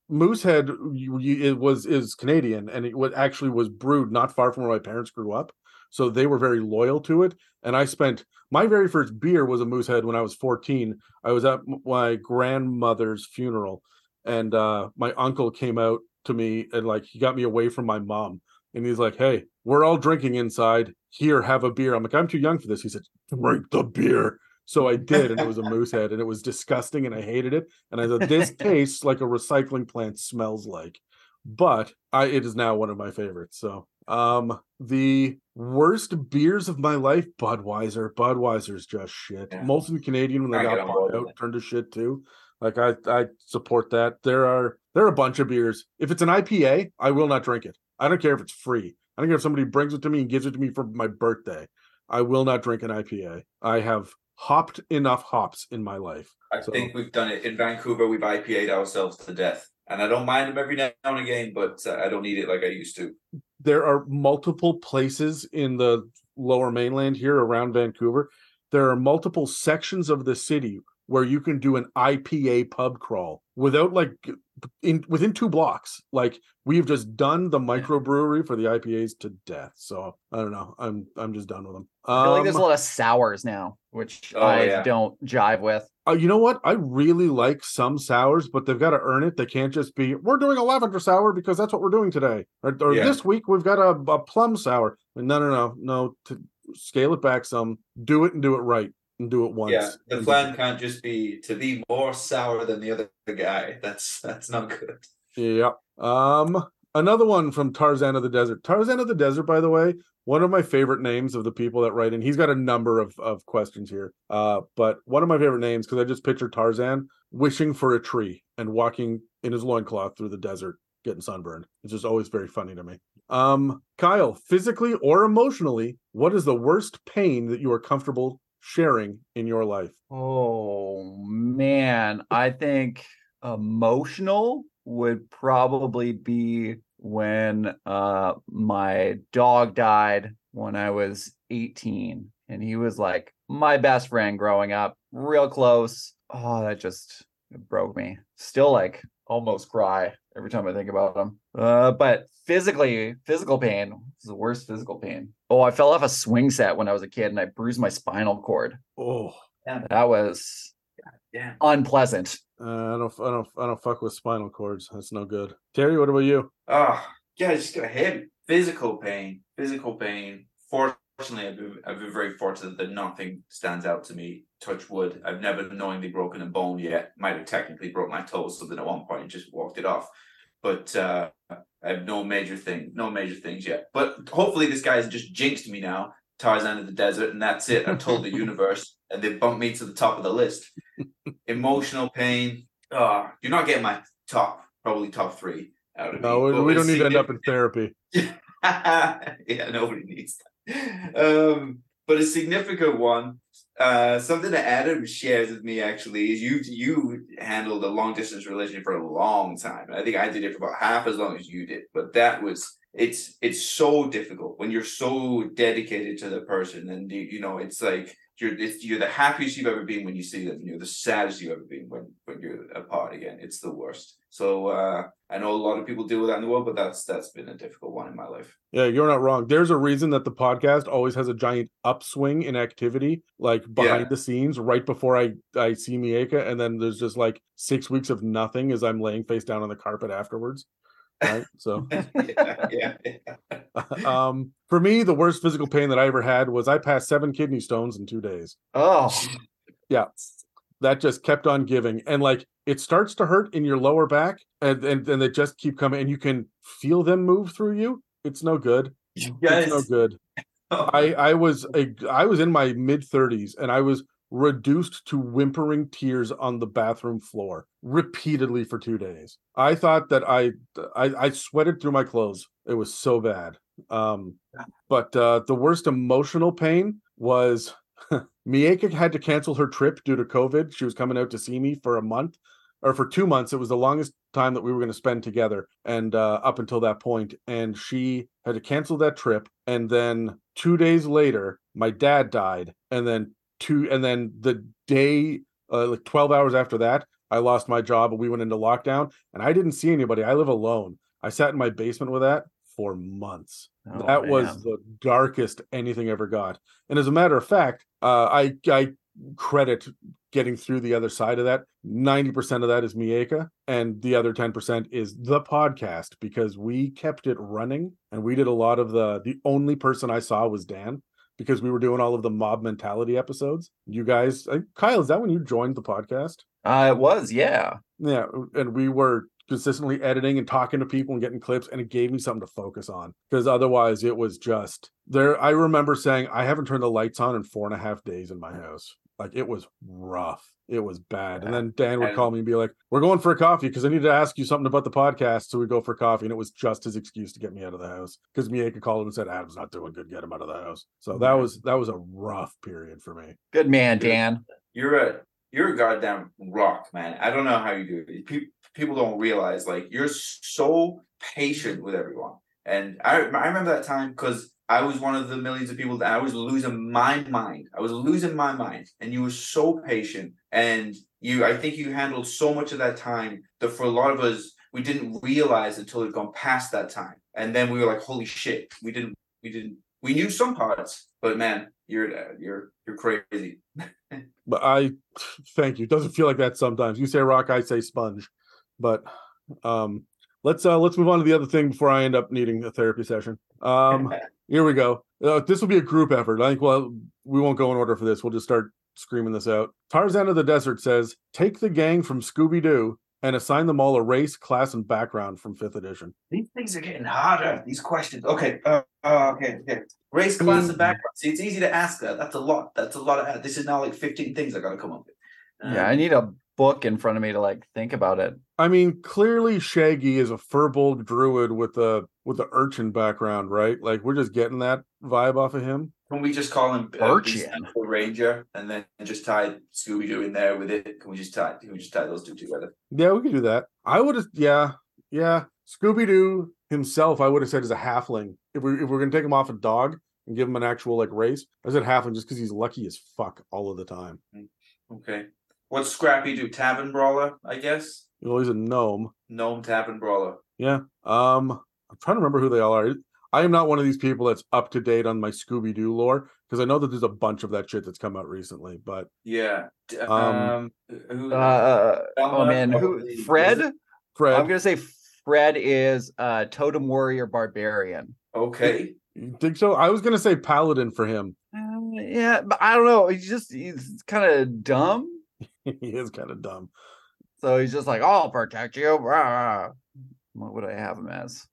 Moosehead it was is Canadian and it was actually was brewed not far from where my parents grew up. So they were very loyal to it. And I spent my very first beer was a Moosehead when I was 14. I was at my grandmother's funeral and uh my uncle came out to me and like he got me away from my mom and he's like, Hey, we're all drinking inside. Here, have a beer. I'm like, I'm too young for this. He said, Drink the beer. So I did, and it was a Moosehead, and it was disgusting, and I hated it. And I thought this tastes like a recycling plant smells like. But I it is now one of my favorites. So um the worst beers of my life, Budweiser. Budweiser's just shit. Yeah. Molson Canadian when they I got bought out turned to shit too. Like I I support that. There are there are a bunch of beers. If it's an IPA, I will not drink it. I don't care if it's free. I don't care if somebody brings it to me and gives it to me for my birthday. I will not drink an IPA. I have hopped enough hops in my life. I So- think we've done it in Vancouver. We've IPA'd ourselves to death. And I don't mind them every now and again, but uh, I don't need it like I used to. There are multiple places in the lower mainland here around Vancouver. There are multiple sections of the city where you can do an IPA pub crawl without like in within two blocks. Like we've just done the microbrewery for the IPAs to death. So I don't know. I'm I'm just done with them. I feel like there's a Um, lot of sours now, which Oh, I yeah. don't jive with. Uh, you know what? I really like some sours, but they've got to earn it. They can't just be, we're doing a lavender sour because that's what we're doing today. Or, or Yeah. this week we've got a, a plum sour. No, no, no, no. To scale it back some, do it and do it right and do it once. Yeah, the plan can't just be to be more sour than the other guy. That's that's not good. Yeah. Um, another one from Tarzan of the Desert. Tarzan of the Desert, by the way, one of my favorite names of the people that write in. He's got a number of, of questions here. Uh, but one of my favorite names because I just picture Tarzan wishing for a tree and walking in his loincloth through the desert, getting sunburned. It's just always very funny to me. Um, Kyle, physically or emotionally, what is the worst pain that you are comfortable sharing in your life? Oh man, I think emotional would probably be when uh my dog died when I was 18 and he was like my best friend growing up, real close. Oh, that just broke me. Still like almost cry every time I think about him. Uh, but physically, physical pain is the worst physical pain. Oh, I fell off a swing set when I was a kid and I bruised my spinal cord. Oh, That was Yeah. unpleasant. uh, I don't, I don't, I don't fuck with spinal cords. That's no good. Terry, what about you? Oh, yeah, I just got hit. Physical pain. Physical pain. Fortunately, I've been, I've been very fortunate that nothing stands out to me. Touch wood. I've never knowingly broken a bone yet. Might have technically broke my toe, something at one point, just walked it off. But uh, I have no major thing, no major things yet. But hopefully, this guy's just jinxed me now. Tarzan of the desert, and that's it. I've told the universe, and they bumped me to the top of the list. Emotional pain. Oh, you're not getting my top, probably top three out of No, me. we, we don't need to end up in therapy. yeah, nobody needs that. Um, but a significant one, uh, something that Adam shares with me actually is you you handled a long distance relationship for a long time. I think I did it for about half as long as you did, but that was it's it's so difficult when you're so dedicated to the person, and you, you know it's like you're it's, you're the happiest you've ever been when you see them, and you're the saddest you've ever been when when you're apart again. It's the worst. So uh, I know a lot of people deal with that in the world, but that's that's been a difficult one in my life. Yeah, you're not wrong. There's a reason that the podcast always has a giant upswing in activity, like behind Yeah. the scenes, right before I I see Mieka, and then there's just like six weeks of nothing as I'm laying face down on the carpet afterwards. Right. So, yeah, yeah, yeah. um, for me, the worst physical pain that I ever had was I passed seven kidney stones in two days. Oh, That just kept on giving, and like it starts to hurt in your lower back, and and then they just keep coming, and you can feel them move through you. It's no good. You It's no good. I I was a I was in my mid 30s and I was reduced to whimpering tears on the bathroom floor repeatedly for 2 days. I thought that I I, I sweated through my clothes. It was so bad. Um but uh the worst emotional pain was Mieka had to cancel her trip due to COVID. She was coming out to see me for a month or for 2 months. It was the longest time that we were going to spend together and uh up until that point and she had to cancel that trip and then 2 days later my dad died and then two and then the day uh, like 12 hours after that I lost my job and we went into lockdown and I didn't see anybody. I live alone. I sat in my basement with that for months. Oh, that was the darkest anything ever got. And as a matter of fact, uh, I I credit getting through the other side of that. 90% of that is Mieka, and the other 10% is the podcast because we kept it running and we did a lot of the the only person I saw was Dan because we were doing all of the mob mentality episodes. You guys, uh, Kyle, is that when you joined the podcast? Uh, it was, yeah. Yeah, and we were consistently editing and talking to people and getting clips, and it gave me something to focus on because otherwise it was just there. I remember saying I haven't turned the lights on in four and a half days in my house. Like it was rough. It was bad. And then Dan would call me and be like, "We're going for a coffee because I need to ask you something about the podcast." So we go for coffee, and it was just his excuse to get me out of the house because Mieka called him and said, "Adam's not doing good. Get him out of the house." So that was that was a rough period for me. Good man, Dan. you're a you're a goddamn rock, man. I don't know how you do it. People people don't realize like you're so patient with everyone. And I I remember that time because I was one of the millions of people that I was losing my mind. I was losing my mind, and you were so patient. And you, I think you handled so much of that time that for a lot of us, we didn't realize until it gone past that time. And then we were like, "Holy shit!" We didn't, we didn't, we knew some parts, but man, you're you're you're crazy. but I thank you. It doesn't feel like that sometimes. You say rock, I say sponge. But um let's uh let's move on to the other thing before I end up needing a therapy session. Um here we go. Uh, this will be a group effort. I think well we won't go in order for this. We'll just start screaming this out. Tarzan of the Desert says, "Take the gang from Scooby Doo and assign them all a race, class, and background from fifth edition." These things are getting harder. These questions. Okay. Uh, uh, okay. Okay. Race, class, and background. See, it's easy to ask that. That's a lot. That's a lot of. This is now like fifteen things I got to come up with. Yeah, I Um, need a book in front of me to like think about it. I mean, clearly Shaggy is a firbolg druid with a with the urchin background, right? Like we're just getting that vibe off of him. Can we just call him uh, Urchin. Ranger and then just tie Scooby Doo in there with it? Can we just tie? Can we just tie those two together? Yeah, we could do that. I would have, yeah, yeah. Scooby Doo himself, I would have said is a halfling. If we if we're gonna take him off a dog and give him an actual like race, I said halfling just because he's lucky as fuck all of the time. Okay. What's Scrappy Doo? Tavern brawler, I guess. Well, he's a gnome. Gnome tavern brawler. Yeah. Um, I'm trying to remember who they all are. I am not one of these people that's up to date on my Scooby Doo lore because I know that there's a bunch of that shit that's come out recently. But Yeah. D- Um, Um. who, Uh, oh man, who? Fred? Fred, I'm gonna say Fred is uh totem warrior barbarian. Okay. you think so? I was gonna say Paladin for him. Uh, yeah, but I don't know. He's just he's kind of dumb. he is kind of dumb. So he's just like, I'll protect you. rah." What would I have him as?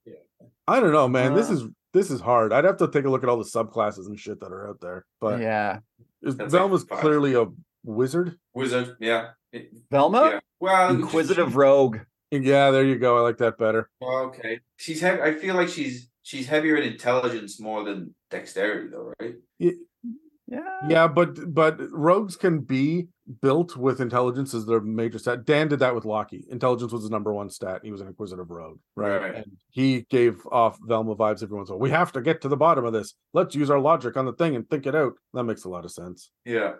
I don't know, man. this Uh, is this is hard. I'd have to take a look at all the subclasses and shit that are out there. But yeah, is, That's like Velma's clearly a wizard. Wizard. Yeah. It- Velma, yeah. Well, inquisitive rogue. Yeah, there you go. I like that better. Well, okay. She's heavy. I feel like she's she's heavier in intelligence more than dexterity, though, right? Yeah, Yeah, but but rogues can be built with intelligence as their major stat. Dan did that with Loki. Intelligence was his number one stat. He was an inquisitive rogue, right? Right. And he gave off Velma vibes every once in a while. We have to get to the bottom of this. Let's use our logic on the thing and think it out. That makes a lot of sense. Yeah.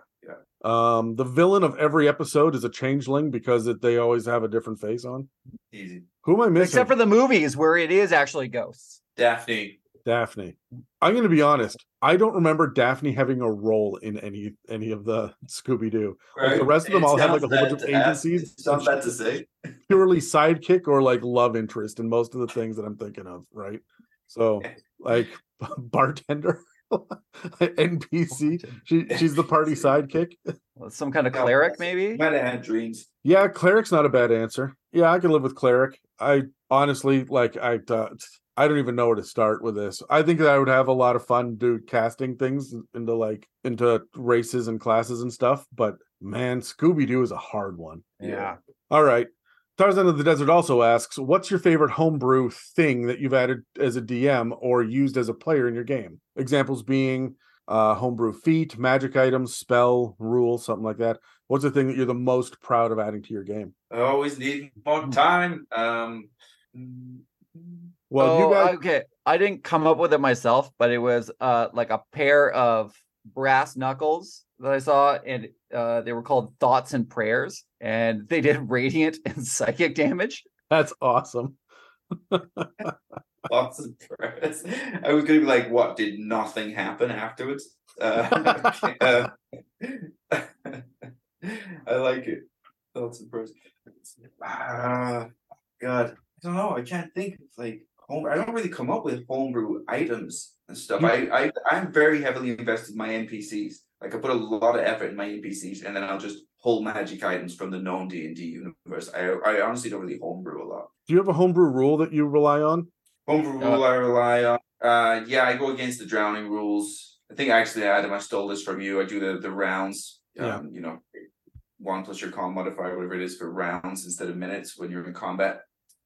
Um, the villain of every episode is a changeling because it, they always have a different face on. Easy. Who am I missing? except for the movies where it is actually ghosts. Daphne. Daphne. I'm going to be honest. I don't remember Daphne having a role in any any of the Scooby Doo. Like, the rest of them It all have, like, a whole bunch of bad to ask- agencies it sounds and bad to say. Purely sidekick or like love interest in most of the things that I'm thinking of, right? So, like bartender, NPC. She she's the party sidekick. Some kind of cleric, maybe. Might have had dreams. Yeah, cleric's not a bad answer. Yeah, I can live with cleric. I honestly like I uh, I don't even know where to start with this. I think that I would have a lot of fun do casting things into like into races and classes and stuff, but man, Scooby Doo is a hard one. Yeah. All right. Tarzan of the Desert also asks, "What's your favorite homebrew thing that you've added as a DM or used as a player in your game?" Examples being uh, homebrew feat, magic items, spell, rule, something like that. What's the thing that you're the most proud of adding to your game? I always need more time. Um. Well, oh, you guys, okay. I didn't come up with it myself, but it was uh like a pair of brass knuckles that I saw, and uh they were called thoughts and prayers, and they did radiant and psychic damage. that's awesome. Lots of prayers. I was gonna be like, what? Did nothing happen afterwards? Uh, uh, I like it. Thoughts and prayers. Ah, God, I don't know. I can't think of like home. I don't really come up with homebrew items and stuff. You- I, I I'm very heavily invested in my NPCs. Like I put a lot of effort in my NPCs, and then I'll just pull magic items from the known D and D universe. I I honestly don't really homebrew a lot. Do you have a homebrew rule that you rely on? Homebrew Uh, rule I rely on. Uh, yeah, I go against the drowning rules. I think actually, Adam, I stole this from you. I do the the rounds. Um, Yeah. You know, one plus your con modifier, whatever it is, for rounds instead of minutes when you're in combat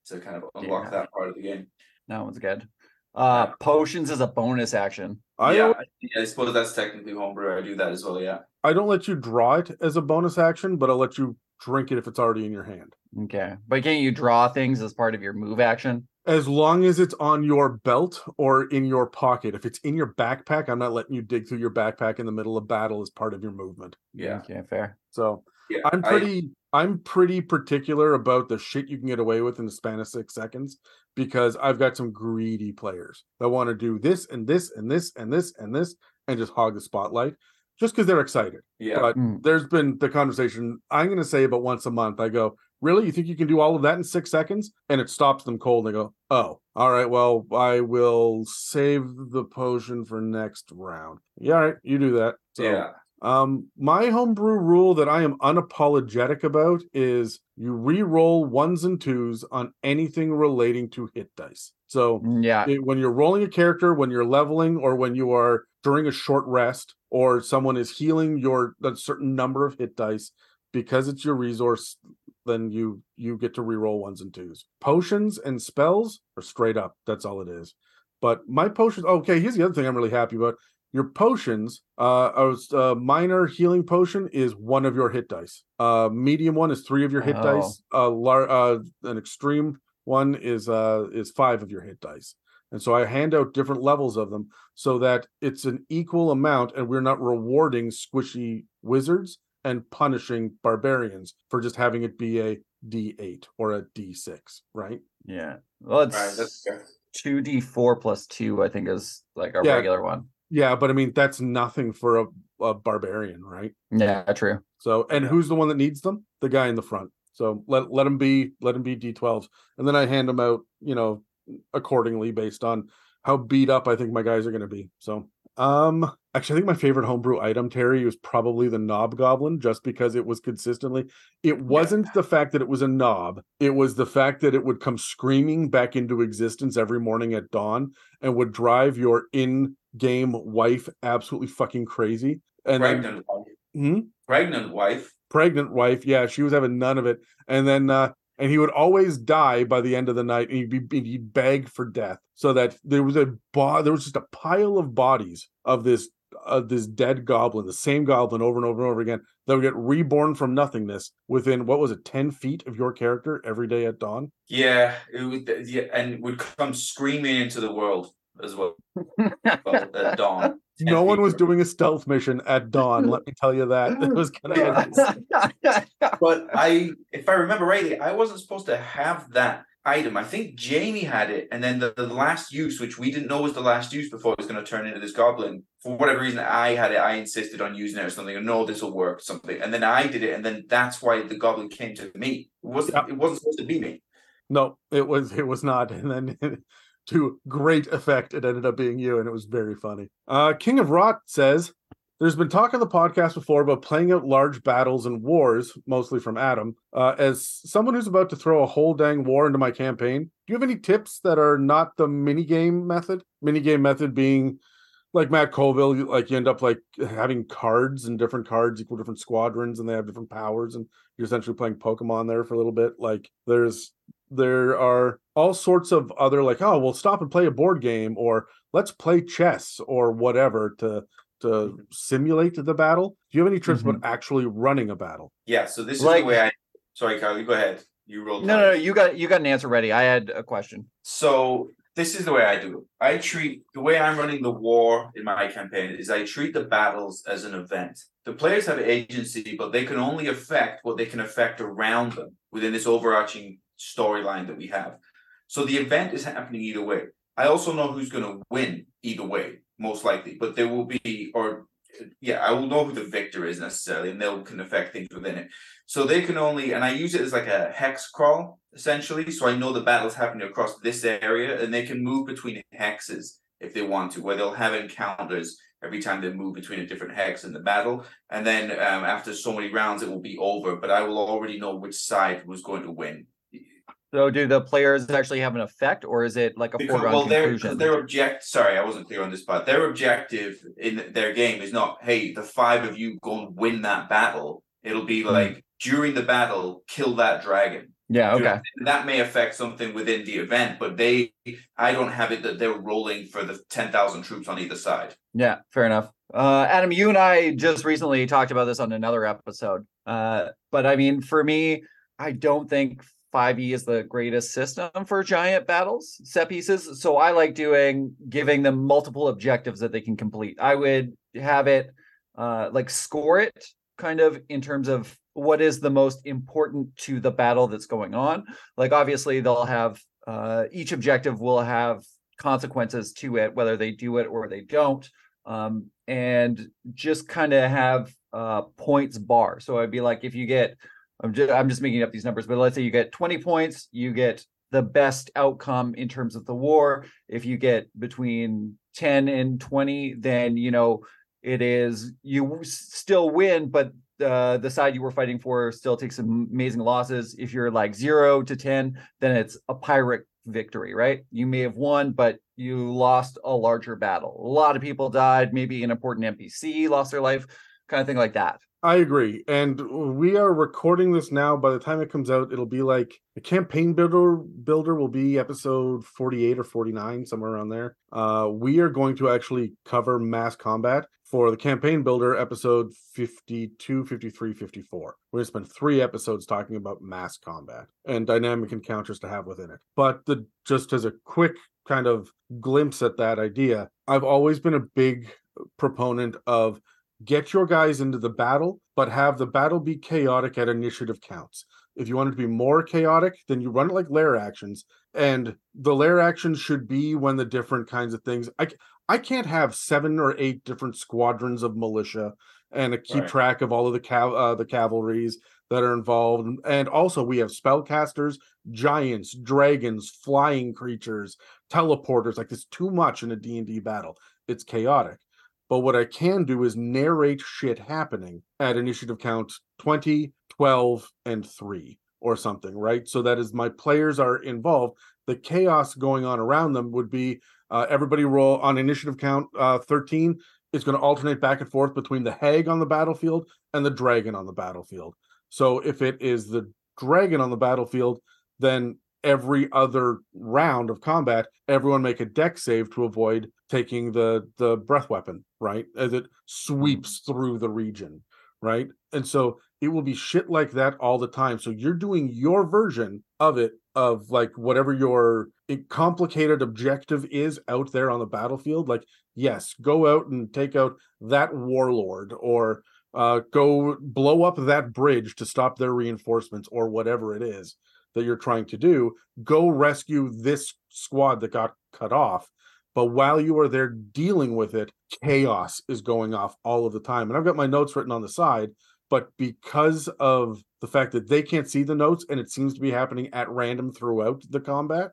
to kind of unlock Yeah. that part of the game. That one's good. Uh potions is a bonus action. I yeah, don't- I, yeah, I suppose that's technically homebrew. I do that as well. Yeah. I don't let you draw it as a bonus action, but I'll let you drink it if it's already in your hand. Okay. But can't you draw things as part of your move action? As long as it's on your belt or in your pocket. If it's in your backpack, I'm not letting you dig through your backpack in the middle of battle as part of your movement. Yeah. Okay, fair. So Yeah. I'm I- pretty I'm pretty particular about the shit you can get away with in the span of six seconds because I've got some greedy players that want to do this and this and this and this and this and just hog the spotlight just because they're excited. yeah. But Mm. there's been the conversation I'm going to say about once a month. I go, really? You think you can do all of that in six seconds? And it stops them cold. They go, oh, all right. Well, I will save the potion for next round. Yeah, all right. You do that. So, yeah. Um, my homebrew rule that I am unapologetic about is you re-roll ones and twos on anything relating to hit dice. So Mm, Yeah. it- when you're rolling a character, when you're leveling, or when you are during a short rest, or someone is healing your a certain number of hit dice, because it's your resource, then you you get to re-roll ones and twos. Potions and spells are straight up. That's all it is. But my potions. Okay, here's the other thing I'm really happy about. Your potions, uh, a s- a minor healing potion is one of your hit dice. Uh, medium one is three of your hit Oh. dice. Uh, lar- uh, an extreme one is uh is five of your hit dice. And so I hand out different levels of them so that it's an equal amount, and we're not rewarding squishy wizards and punishing barbarians for just having it be a D8 or a D6, right? Yeah. Well, it's fair. two D four plus two, I think is like a Yeah. regular one. Yeah, but I mean that's nothing for a, a barbarian, right? Yeah, true. So, and who's the one that needs them? The guy in the front. So let let him be let him be D12s, and then I hand them out, you know, accordingly based on how beat up I think my guys are going to be. So, um, actually, I think my favorite homebrew item, Terry, was probably the knob goblin, just because it was consistently. It wasn't the fact that it was a knob; it was the fact that it would come screaming back into existence every morning at dawn and would drive your in-game wife absolutely fucking crazy. And then, Pregnant wife. Hmm? Pregnant wife. pregnant wife. Yeah, she was having none of it. And then uh and he would always die by the end of the night and he'd be he'd beg for death. So that there was a bo- there was just a pile of bodies of this of this dead goblin, the same goblin over and over and over again, that would get reborn from nothingness within what was it, 10 feet of your character every day at dawn. Yeah, it would, yeah, and would come screaming into the world as well. well at dawn. No one feet was doing a stealth mission at dawn, let me tell you that. It was gonna But I, if I remember rightly, I wasn't supposed to have that item. I think Jamie had it, and then the, the last use, which we didn't know was the last use before it was going to turn into this goblin. For whatever reason, I had it. I insisted on using it or something. Or no, this will work. Something, and then I did it, and then that's why the goblin came to me. It wasn't. Yep. It wasn't supposed to be me. No, it was it was not. And then to great effect, it ended up being you, and it was very funny. Uh King of Rot says there's been talk on the podcast before about playing out large battles and wars, mostly from Adam. Uh, as someone who's about to throw a whole dang war into my campaign, do you have any tips that are not the minigame method? Minigame method being like Matt Colville, like you end up like having cards and different cards equal different squadrons and they have different powers and you're essentially playing Pokemon there for a little bit. Like there's there are all sorts of other like, oh, we'll stop and play a board game or let's play chess or whatever to to Mhm. simulate the battle. Do you have any tips Mm-hmm. about actually running a battle? Yeah. So this is the way I. Sorry, Kyle. You go ahead. You roll. No, no, no, you got you got an answer ready. I had a question. So this is the way I do it. I treat the way I'm running the war in my campaign is I treat the battles as an event. The players have agency, but they can only affect what they can affect around them within this overarching storyline that we have. So the event is happening either way. I also know who's going to win either way, most likely, but there will be, or yeah, I will know who the victor is necessarily, and they'll can affect things within it. So they can only, and I use it as like a hex crawl essentially. So I know the battle's happening across this area, and they can move between hexes if they want to, where they'll have encounters every time they move between a different hex in the battle. And then um, after so many rounds, it will be over. But I will already know which side was going to win. So, do the players actually have an effect, or is it like a Because, foregone well, their conclusion? their object. Sorry, I wasn't clear on this part. Their objective in their game is not, hey, the five of you go and win that battle. It'll be like during the battle, kill that dragon. Yeah. Okay. that may affect something within the event, but they, I don't have it that they're rolling for the ten thousand troops on either side. Yeah. Fair enough. Uh, Adam, you and I just recently talked about this on another episode. Uh, but I mean, for me, I don't think 5e is the greatest system for giant battles set pieces. So I like doing giving them multiple objectives that they can complete. I would have it uh, like score it kind of in terms of what is the most important to the battle that's going on. Like obviously they'll have uh, each objective will have consequences to it, whether they do it or they don't. Um, and just kind of have uh points bar. So I'd be like, if you get I'm just I'm just making up these numbers, but let's say you get 20 points, you get the best outcome in terms of the war. If you get between 10 and 20, then you know it is you still win, but uh, the side you were fighting for still takes amazing losses. If you're like zero to 10, then it's a Pyrrhic victory, right? You may have won, but you lost a larger battle. A lot of people died, maybe an important NPC lost their life, kind of thing like that. I agree. And we are recording this now. By the time it comes out, it'll be like the campaign builder builder will be episode 48 or 49, somewhere around there. Uh, we are going to actually cover mass combat for the campaign builder episode 52, 53, 54. We're going to spend three episodes talking about mass combat and dynamic encounters to have within it. But the just as a quick kind of glimpse at that idea, I've always been a big proponent of get your guys into the battle, but have the battle be chaotic at initiative counts. If you want it to be more chaotic, then you run it like lair actions, and the lair actions should be when the different kinds of things. I I can't have seven or eight different squadrons of militia and keep Right. track of all of the cav- uh, the cavalries that are involved, and also we have spellcasters, giants, dragons, flying creatures, teleporters. Like it's too much in a D and D battle. It's chaotic. But what I can do is narrate shit happening at initiative count 20, 12, and 3 or something, right? So that as my players are involved, the chaos going on around them would be uh, everybody roll on initiative count uh, 13. It's going to alternate back and forth between the hag on the battlefield and the dragon on the battlefield. So if it is the dragon on the battlefield, then every other round of combat, everyone make a dex save to avoid taking the the breath weapon, right? As it sweeps through the region, right? And so it will be shit like that all the time. So you're doing your version of it of like whatever your complicated objective is out there on the battlefield. Like, yes, go out and take out that warlord or uh, go blow up that bridge to stop their reinforcements or whatever it is that you're trying to do. Go rescue this squad that got cut off. But while you are there dealing with it, chaos is going off all of the time. And I've got my notes written on the side, but because of the fact that they can't see the notes and it seems to be happening at random throughout the combat,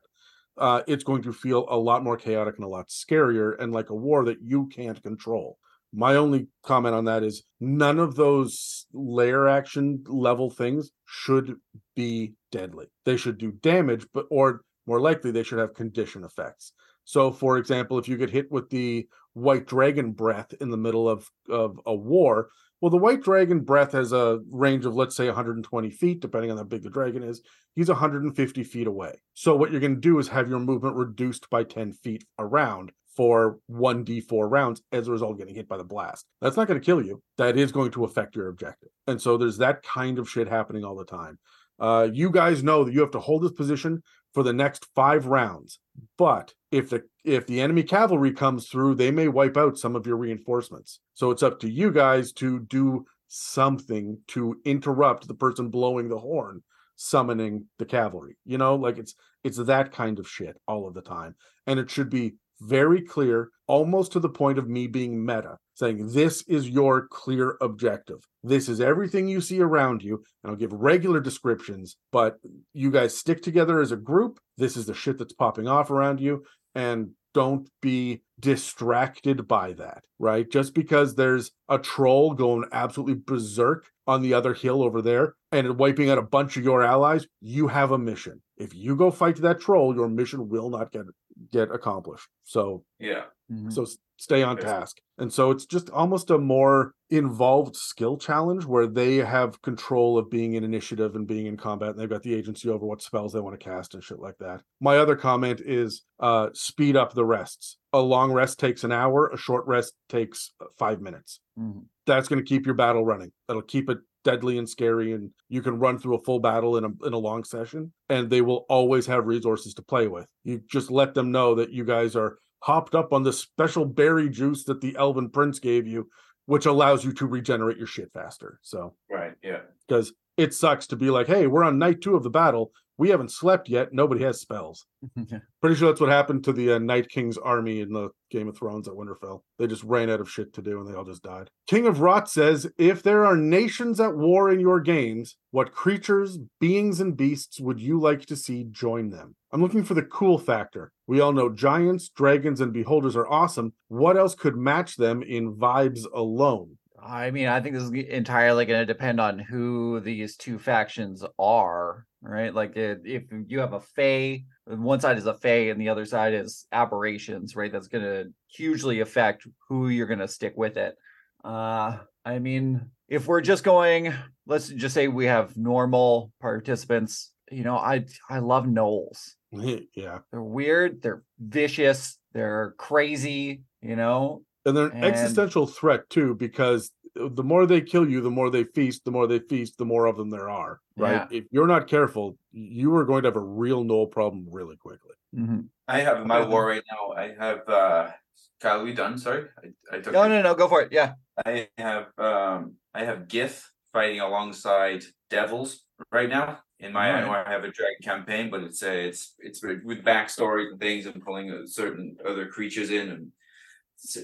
uh, it's going to feel a lot more chaotic and a lot scarier and like a war that you can't control. My only comment on that is none of those lair action level things should be deadly. They should do damage, but or more likely they should have condition effects. So, for example, if you get hit with the white dragon breath in the middle of, of a war, well, the white dragon breath has a range of, let's say, 120 feet, depending on how big the dragon is. He's 150 feet away. So, what you're going to do is have your movement reduced by 10 feet around for 1d4 rounds as a result getting hit by the blast. That's not going to kill you. That is going to affect your objective. And so, there's that kind of shit happening all the time. Uh, you guys know that you have to hold this position for the next five rounds. But if the if the enemy cavalry comes through, they may wipe out some of your reinforcements. So it's up to you guys to do something to interrupt the person blowing the horn summoning the cavalry. You know, like it's it's that kind of shit all of the time. And it should be very clear, almost to the point of me being meta, saying this is your clear objective. This is everything you see around you. And I'll give regular descriptions, but you guys stick together as a group. This is the shit that's popping off around you. And don't be distracted by that, right? Just because there's a troll going absolutely berserk on the other hill over there and wiping out a bunch of your allies, you have a mission. If you go fight that troll, your mission will not get get accomplished. So Yeah. Mhm. so stay on task. And so it's just almost a more involved skill challenge where they have control of being in initiative and being in combat. And they've got the agency over what spells they want to cast and shit like that. My other comment is uh speed up the rests. A long rest takes an hour, a short rest takes uh, five minutes. Mhm. That's going to keep your battle running. That'll keep it deadly and scary and you can run through a full battle in a in a long session and they will always have resources to play with. You just let them know that you guys are hopped up on the special berry juice that the elven prince gave you which allows you to regenerate your shit faster. So, Right. Yeah. because it sucks to be like, "Hey, we're on night 2 of the battle. We haven't slept yet. Nobody has spells." Pretty sure that's what happened to the uh, Night King's army in the Game of Thrones at Winterfell. They just ran out of shit to do and they all just died. King of Rot says If there are nations at war in your games, what creatures, beings, and beasts would you like to see join them? I'm looking for the cool factor. We all know giants, dragons, and beholders are awesome. What else could match them in vibes alone? I mean, I think this is entirely going to depend on who these two factions are, right? Like, i- if you have a Fey, one side is a Fey and the other side is aberrations, right? That's going to hugely affect who you're going to stick with it. Uh, I mean, if we're just going, let's just say we have normal participants. You know, I I love gnolls. yeah. They're weird. They're vicious. They're crazy. You know, And they're an And- existential threat too, because the more they kill you, the more they feast, the more they feast, the more of them there are. Right. If you're not careful, you are going to have a real gnoll problem really quickly. Mhm. I have my war right now. I have uh Kyle, are we done? Sorry, I, I took. No, no, no, go for it. Yeah. I have um I have Gith fighting alongside devils right now. In my I know I have a dragon campaign, but it's a, it's it's with with backstories and things and pulling uh, certain other creatures in and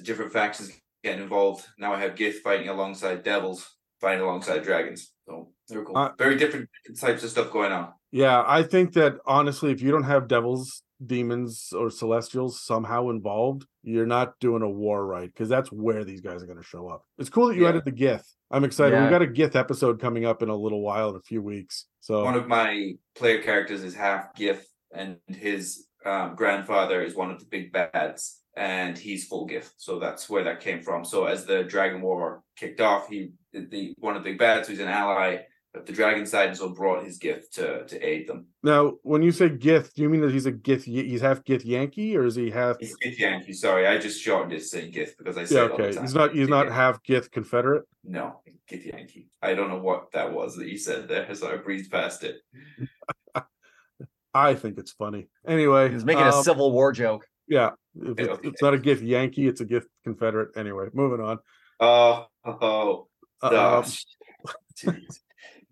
different factions getting involved. Now I have Gith fighting alongside devils, fighting alongside dragons. So they're cool. Uh, Very different types of stuff going on. Yeah, I think that honestly, if you don't have devils, demons, or celestials somehow involved, you're not doing a war right because that's where these guys are going to show up. It's cool that you Yeah. added the Gith. I'm excited. Yeah. We've got a Gith episode coming up in a little while, in a few weeks. So One of my player characters is half Gith, and his um, grandfather is one of the big bads, and he's full Gith. So that's where that came from. So as the Dragon War kicked off, he the, the one of the big bads who's an ally of the Dragon side, and so brought his gift to to aid them. now, when you say Gith, do you mean that he's a Gith? He's half Githyanki, or is he half? He's Gith Yankee. Sorry, I just shortened it to say Gith because I say Yeah, it all the okay. time. He's not. He's not half Gith Confederate. No, Githyanki. I don't know what that was that you said there, so I breezed past it. I think it's funny. Anyway, He's making a um, Civil War joke. Yeah, if it's, Okay. it's not a gift Yankee, it's a gift Confederate. Anyway, moving on. Oh, oh, Uh, gosh. Jeez.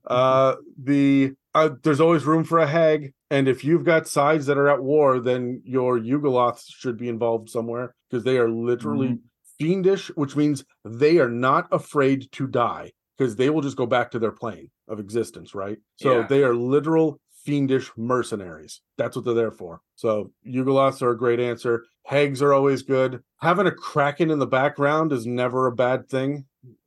uh the uh, there's always room for a hag and if you've got sides that are at war then your yugoloths should be involved somewhere because they are literally Mhm. fiendish which means they are not afraid to die because they will just go back to their plane of existence right so Yeah. they are literal fiendish mercenaries that's what they're there for so yugoloths are a great answer hags are always good having a kraken in the background is never a bad thing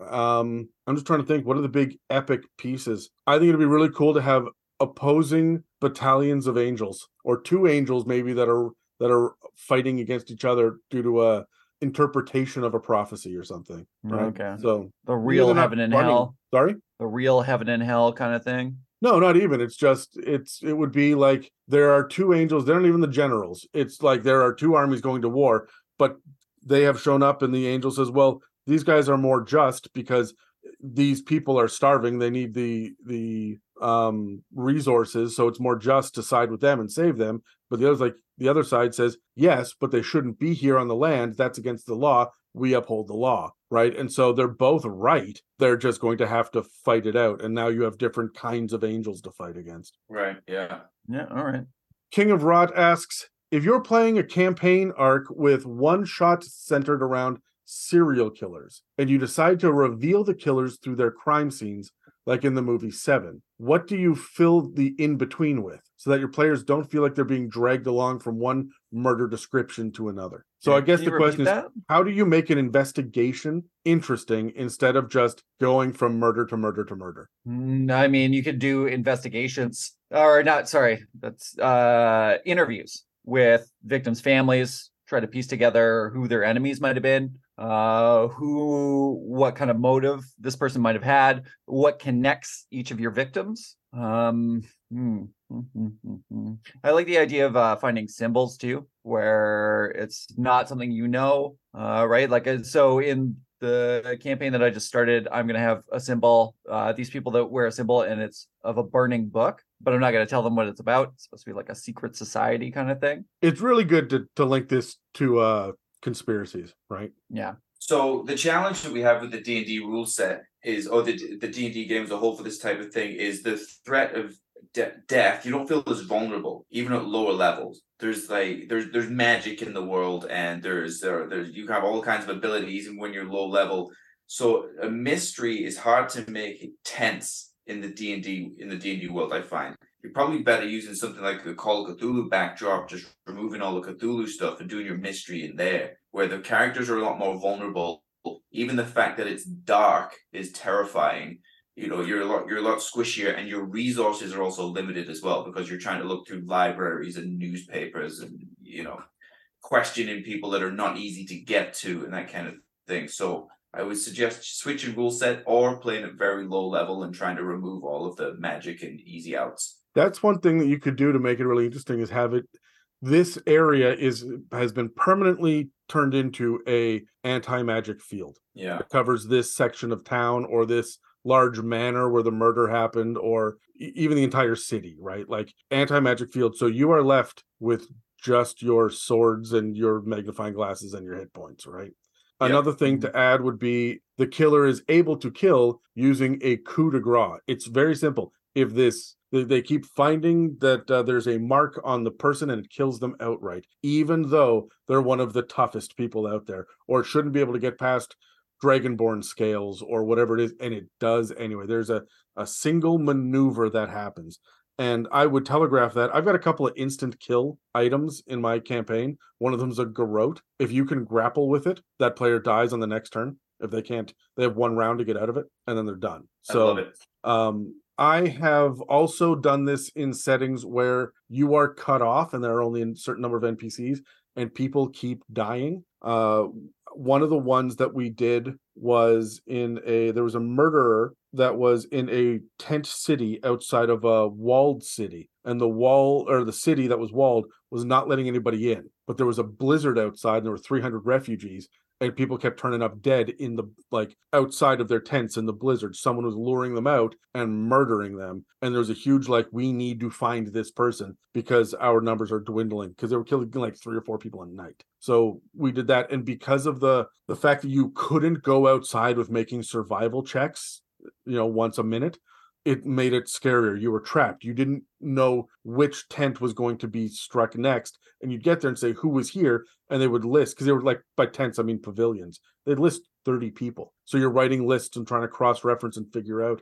um i'm just trying to think what are the big epic pieces i think it'd be really cool to have opposing battalions of angels or two angels maybe that are that are fighting against each other due to a interpretation of a prophecy or something right Okay. so The real heaven and running. hell. sorry The real heaven and hell kind of thing. No not even. It's just it's it would be like there are two angels they're not even the generals. It's like there are two armies going to war but they have shown up and the angel says well these guys are more just because these people are starving. They need the the um resources so it's more just to side with them and save them. But the other's like the other side says yes but they shouldn't be here on the land. That's against the law we uphold the law right and so they're both right they're just going to have to fight it out and now you have different kinds of angels to fight against Right. Yeah. Yeah. All right. king of rot asks if you're playing a campaign arc with one shot centered around serial killers and you decide to reveal the killers through their crime scenes like in the movie Seven. What do you fill the in between with so that your players don't feel like they're being dragged along from one murder description to another? So I guess the question is that? how do you make an investigation interesting instead of just going from murder to murder to murder? Mm, I mean, you could do investigations or not, sorry, that's uh interviews with victims' families, try to piece together who their enemies might have been, uh who what kind of motive this person might have had, what connects each of your victims. Um hmm, hmm, hmm. I like the idea of uh, finding symbols too, where it's not something you know, uh, right? Like, uh, so in the campaign that I just started, I'm going to have a symbol, uh, these people that wear a symbol, and it's of a burning book, but I'm not going to tell them what it's about. It's supposed to be like a secret society kind of thing. It's really good to, to link this to uh conspiracies, right? Yeah. So the challenge that we have with the D and D rule set is, or the the D and D game as a whole for this type of thing is the threat of de- death. You don't feel as vulnerable, even at lower levels. There's like there's there's magic in the world, and there's there there's you have all kinds of abilities, even when you're low level. So a mystery is hard to make tense in the D and D in the D and D world. I find you're probably better using something like the Call of Cthulhu backdrop, just removing all the Cthulhu stuff and doing your mystery in there, where the characters are a lot more vulnerable. Even the fact that it's dark is terrifying. You know, you're a lot you're a lot squishier, and your resources are also limited as well because you're trying to look through libraries and newspapers and you know questioning people that are not easy to get to and that kind of thing. So I would suggest switching rule set or playing at very low level and trying to remove all of the magic and easy outs. That's one thing that you could do to make it really interesting is have it this area is has been permanently turned into a anti-magic field. Yeah. It covers this section of town or this large manor where the murder happened or even the entire city, right? Like anti-magic field. So you are left with just your swords and your magnifying glasses and your hit points, right? Yep. Another thing to add would be the killer is able to kill using a coup de grace. It's very simple. If this they, keep finding that uh, there's a mark on the person and it kills them outright, even though they're one of the toughest people out there, or shouldn't be able to get past dragonborn scales or whatever it is, and it does anyway. There's a a single maneuver that happens. And I would telegraph that. I've got a couple of instant kill items in my campaign. One of them's a garrote. If you can grapple with it, that player dies on the next turn. If they can't, they have one round to get out of it, and then they're done. I So love it. um, I have also done this in settings where you are cut off and there are only a certain number of NPCs and people keep dying. Uh, one of the ones that we did was in a there was a murderer that was in a tent city outside of a walled city. And the wall or the city that was walled was not letting anybody in. But there was a blizzard outside and there were 300 refugees and people kept turning up dead in the like outside of their tents in the blizzard. Someone was luring them out and murdering them. And there was a huge like we need to find this person because our numbers are dwindling because they were killing like three or four people a night so we did that and because of the the fact that you couldn't go outside with making survival checks you know once a minute it made it scarier. You were trapped. You didn't know which tent was going to be struck next. And you'd get there and say, Who was here? And they would list, because they were like by tents, I mean pavilions. They'd list 30 people. So you're writing lists and trying to cross reference and figure out.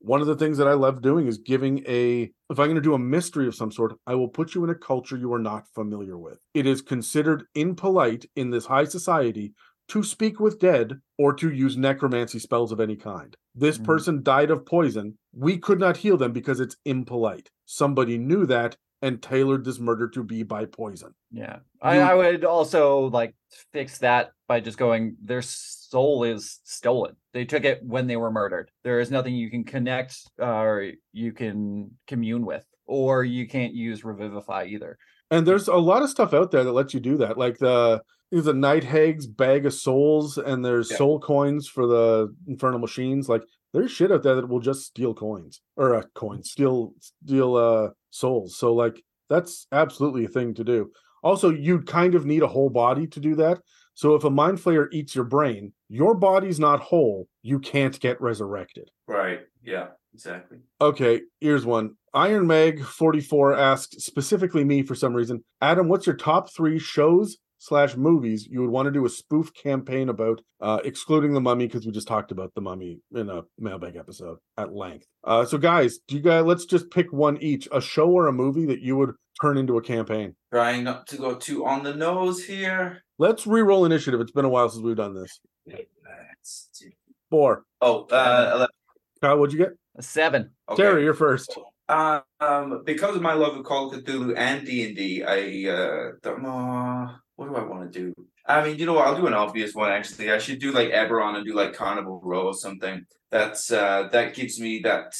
One of the things that I love doing is giving a, if I'm going to do a mystery of some sort, I will put you in a culture you are not familiar with. It is considered impolite in this high society to speak with dead or to use necromancy spells of any kind. This Mhm. person died of poison. We could not heal them because it's impolite. Somebody knew that and tailored this murder to be by poison. Yeah. I, I would also like fix that by just going, their soul is stolen. They took it when they were murdered. There is nothing you can connect uh, or you can commune with, or you can't use Revivify either. And there's a lot of stuff out there that lets you do that. Like the there's a Night Hag's bag of souls, and there's Yeah. soul coins for the infernal machines. Like there's shit out there that will just steal coins or uh, coins, steal steal uh souls. So like that's absolutely a thing to do. Also, you'd kind of need a whole body to do that. So if a mind flayer eats your brain, your body's not whole. You can't get resurrected. Right. Yeah. Exactly. Okay, here's one. Iron Meg 44 asks specifically me for some reason. Adam, what's your top three shows slash movies you would want to do a spoof campaign about, uh, excluding the mummy, because we just talked about the mummy in a mailbag episode at length. Uh, so guys, do you guys let's just pick one each, a show or a movie that you would turn into a campaign. Trying not to go too on the nose here. Let's re-roll initiative. It's been a while since we've done this. Let's Four. Oh, uh, ele- Kyle, what'd you get? A seven. okay. Terry, you're first. Um, because of my love of Call of Cthulhu and D and D, I uh, don't know what do I want to do. I mean, you know what? I'll do an obvious one. Actually, I should do like Eberron and do like Carnival Row or something. That's uh, that gives me that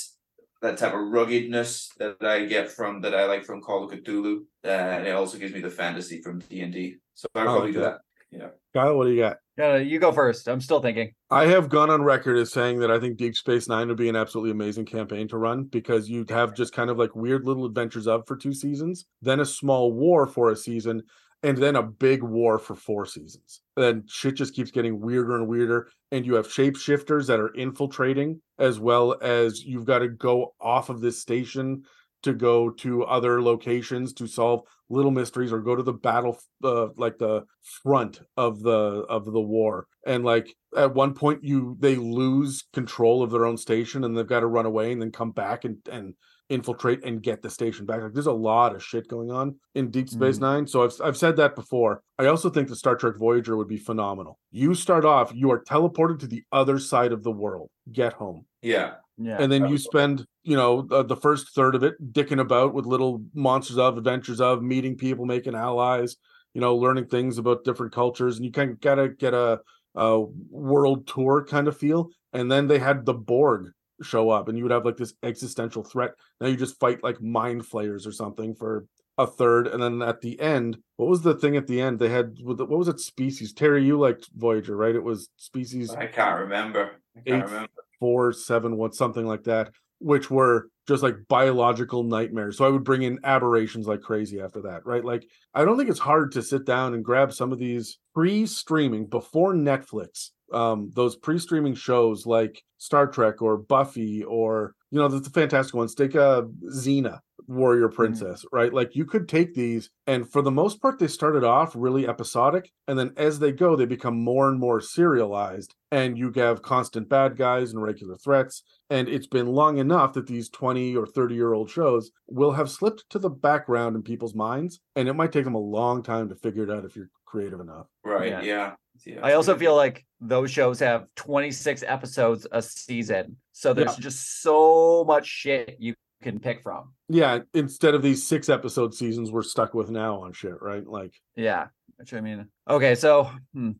that type of ruggedness that I get from that I like from Call of Cthulhu, uh, and it also gives me the fantasy from D and D. So I'll Oh, probably do that. Yeah, Kyle, what do you got? Uh, you go first. I'm still thinking. I have gone on record as saying that I think Deep Space Nine would be an absolutely amazing campaign to run because you'd have just kind of like weird little adventures of for two seasons, then a small war for a season, and then a big war for four seasons. Then shit just keeps getting weirder and weirder. And you have shapeshifters that are infiltrating, as well as you've got to go off of this station to go to other locations to solve little mysteries or go to the battle uh, like the front of the of the war and like at one point you they lose control of their own station and they've got to run away and then come back and and infiltrate and get the station back. Like there's a lot of shit going on in deep space Mhm. nine so I've, I've said that before. I also think the star trek voyager would be phenomenal. You start off you are teleported to the other side of the world. Get home. Yeah, Yeah. and then you was- spend you know the, the first third of it dicking about with little monsters of adventures of meeting people making allies you know learning things about different cultures and you kind of gotta get a, a world tour kind of feel. And then they had the borg show up and you would have like this existential threat now you just fight like mind flayers or something for a third and then at the end what was the thing at the end they had what was it species terry you liked voyager right it was species I can't remember. I can't Eight. remember. four seven one something like that which were just like biological nightmares. So I would bring in aberrations like crazy after that, right? Like I don't think it's hard to sit down and grab some of these pre-streaming before Netflix um those pre-streaming shows like Star Trek or Buffy or you know the, the fantastic ones take a uh, Xena warrior Mm. princess right like you could take these and for the most part they started off really episodic and then as they go they become more and more serialized and you have constant bad guys and regular threats and it's been long enough that these 20 or 30 year old shows will have slipped to the background in people's minds and it might take them a long time to figure it out if you're creative enough Right. Yeah. Yeah. Yeah. I also feel like those shows have 26 episodes a season. So there's Yeah. just so much shit you can pick from. yeah instead of these six episode seasons we're stuck with now on shit right like Yeah. Which I mean, okay. So hmm,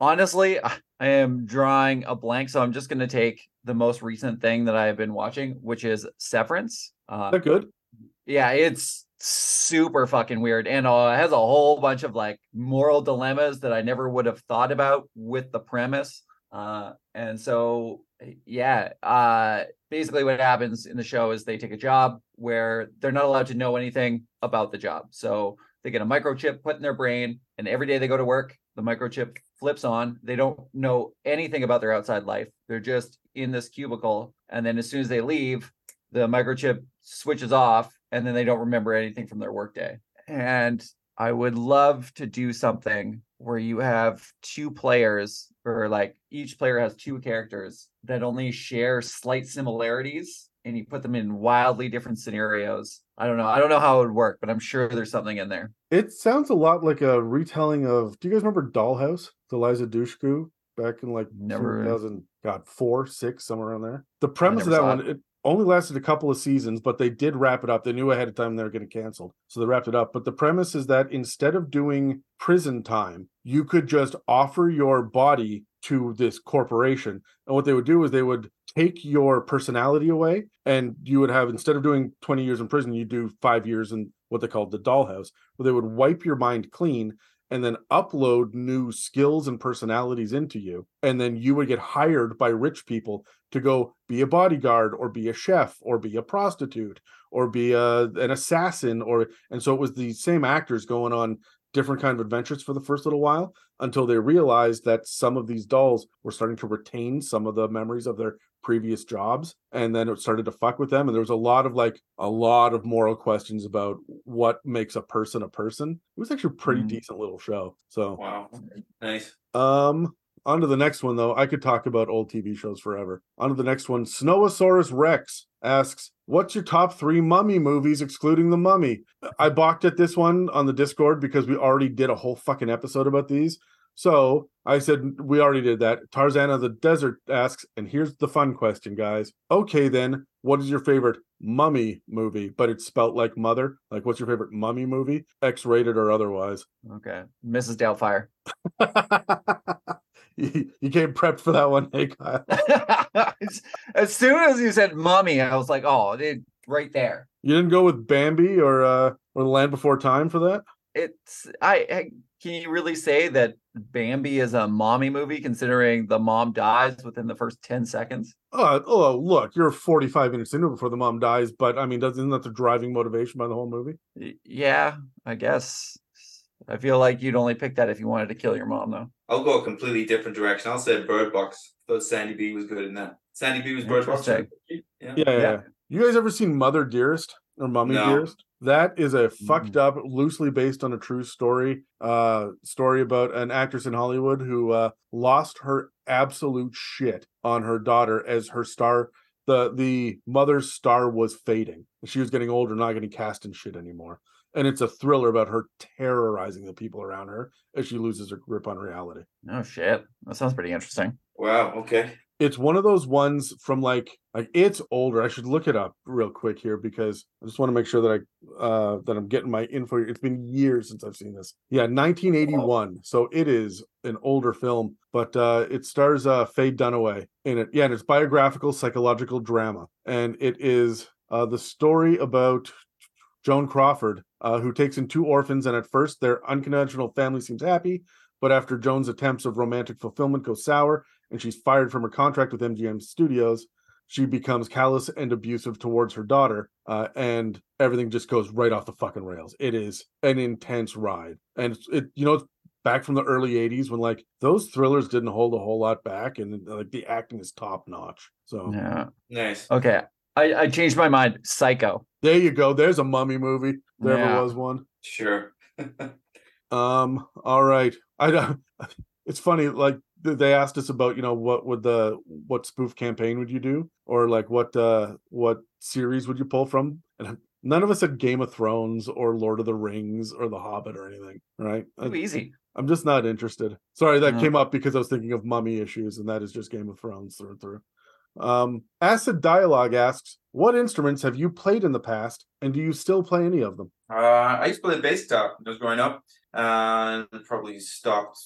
honestly, I am drawing a blank. So I'm just going to take the most recent thing that I've been watching, which is Severance. Uh, is that good yeah, it's super fucking weird and uh, it has a whole bunch of like moral dilemmas that I never would have thought about with the premise. Uh, and so, yeah, uh, basically what happens in the show is they take a job where they're not allowed to know anything about the job. So they get a microchip put in their brain, and every day they go to work, the microchip flips on. They don't know anything about their outside life. They're just in this cubicle. And then as soon as they leave, the microchip switches off and then they don't remember anything from their workday. And I would love to do something where you have two players or like each player has two characters that only share slight similarities and you put them in wildly different scenarios. I don't know. I don't know how it would work, but I'm sure there's something in there. It sounds a lot like a retelling of. Do you guys remember Dollhouse? The Eliza Dushku back in like Never- 2000, God, four, six, somewhere around there. The premise of that one, it only lasted a couple of seasons, but they did wrap it up. They knew ahead of time they were getting canceled, so they wrapped it up. But the premise is that instead of doing prison time, you could just offer your body to this corporation, and what they would do is they would take your personality away, and you would have instead of doing twenty years in prison, you do five years in what they called the dollhouse, where they would wipe your mind clean and then upload new skills and personalities into you. And then you would get hired by rich people to go be a bodyguard or be a chef or be a prostitute or be a, an assassin or and so it was the same actors going on different kind of adventures for the first little while until they realized that some of these dolls were starting to retain some of the memories of their previous jobs and then it started to fuck with them and there was a lot of like a lot of moral questions about what makes a person a person it was actually a pretty Mm. decent little show so Wow. Nice. um on to the next one though i could talk about old tv shows forever on to the next one snowosaurus rex asks what's your top three mummy movies excluding the mummy i balked at this one on the discord because we already did a whole fucking episode about these so I said we already did that. Tarzan of the Desert asks, and here's the fun question, guys. Okay, then, what is your favorite mummy movie? But it's spelt like mother. Like, what's your favorite mummy movie? X-rated or otherwise? Okay. Mrs. Doubtfire. you, you came prepped for that one, hey Kyle. as soon as you said mommy, I was like, oh, dude, right there. You didn't go with Bambi or uh or The Land Before Time for that? It's I, I can you really say that Bambi is a mommy movie considering the mom dies within the first 10 seconds? Uh, oh, look, you're 45 minutes into it before the mom dies, but I mean, doesn't that the driving motivation by the whole movie? Yeah, I guess. I feel like you'd only pick that if you wanted to kill your mom, though. I'll go a completely different direction. I'll say Bird Box. Thought Sandy B was good in that. Sandy B was Bird Box. right? Yeah. Yeah, yeah. Yeah. yeah. You guys ever seen Mother Dearest or Mummy No. Dearest? That is a fucked Mm. up, loosely based on a true story, uh, story about an actress in Hollywood who uh lost her absolute shit on her daughter as her star. The the mother's star was fading. She was getting older, not getting cast in shit anymore. And it's a thriller about her terrorizing the people around her as she loses her grip on reality. Oh shit. That sounds pretty interesting. Wow. Okay. it's one of those ones from like like it's older. I should look it up real quick here because I just want to make sure that I uh that I'm getting my info. It's been years since I've seen this. Yeah, 1981. So it is an older film, but uh it stars uh Faye Dunaway in it. Yeah, and it's biographical psychological drama. And it is uh the story about Joan Crawford, uh, who takes in two orphans, and at first their unconventional family seems happy, but after Joan's attempts of romantic fulfillment go sour, and she's fired from her contract with MGM Studios, she becomes callous and abusive towards her daughter, uh, and everything just goes right off the fucking rails. It is an intense ride, and it you know it's back from the early '80s when like those thrillers didn't hold a whole lot back, and like the acting is top notch. So Yeah. Nice. Okay. I, I changed my mind. Psycho. there you go. There's a mummy movie. There Yeah. ever was one. Sure. Um. All right. I don't. It's funny. Like they asked us about, you know, what would the what spoof campaign would you do, or like what uh what series would you pull from? And none of us said Game of Thrones or Lord of the Rings or The Hobbit or anything. Right? Too I, easy. I'm just not interested. Sorry, that No. came up because I was thinking of mummy issues, and that is just Game of Thrones through and through. Um, Acid Dialogue asks, "What instruments have you played in the past, and do you still play any of them?" Uh, I used to play bass guitar when I was growing up, and probably stopped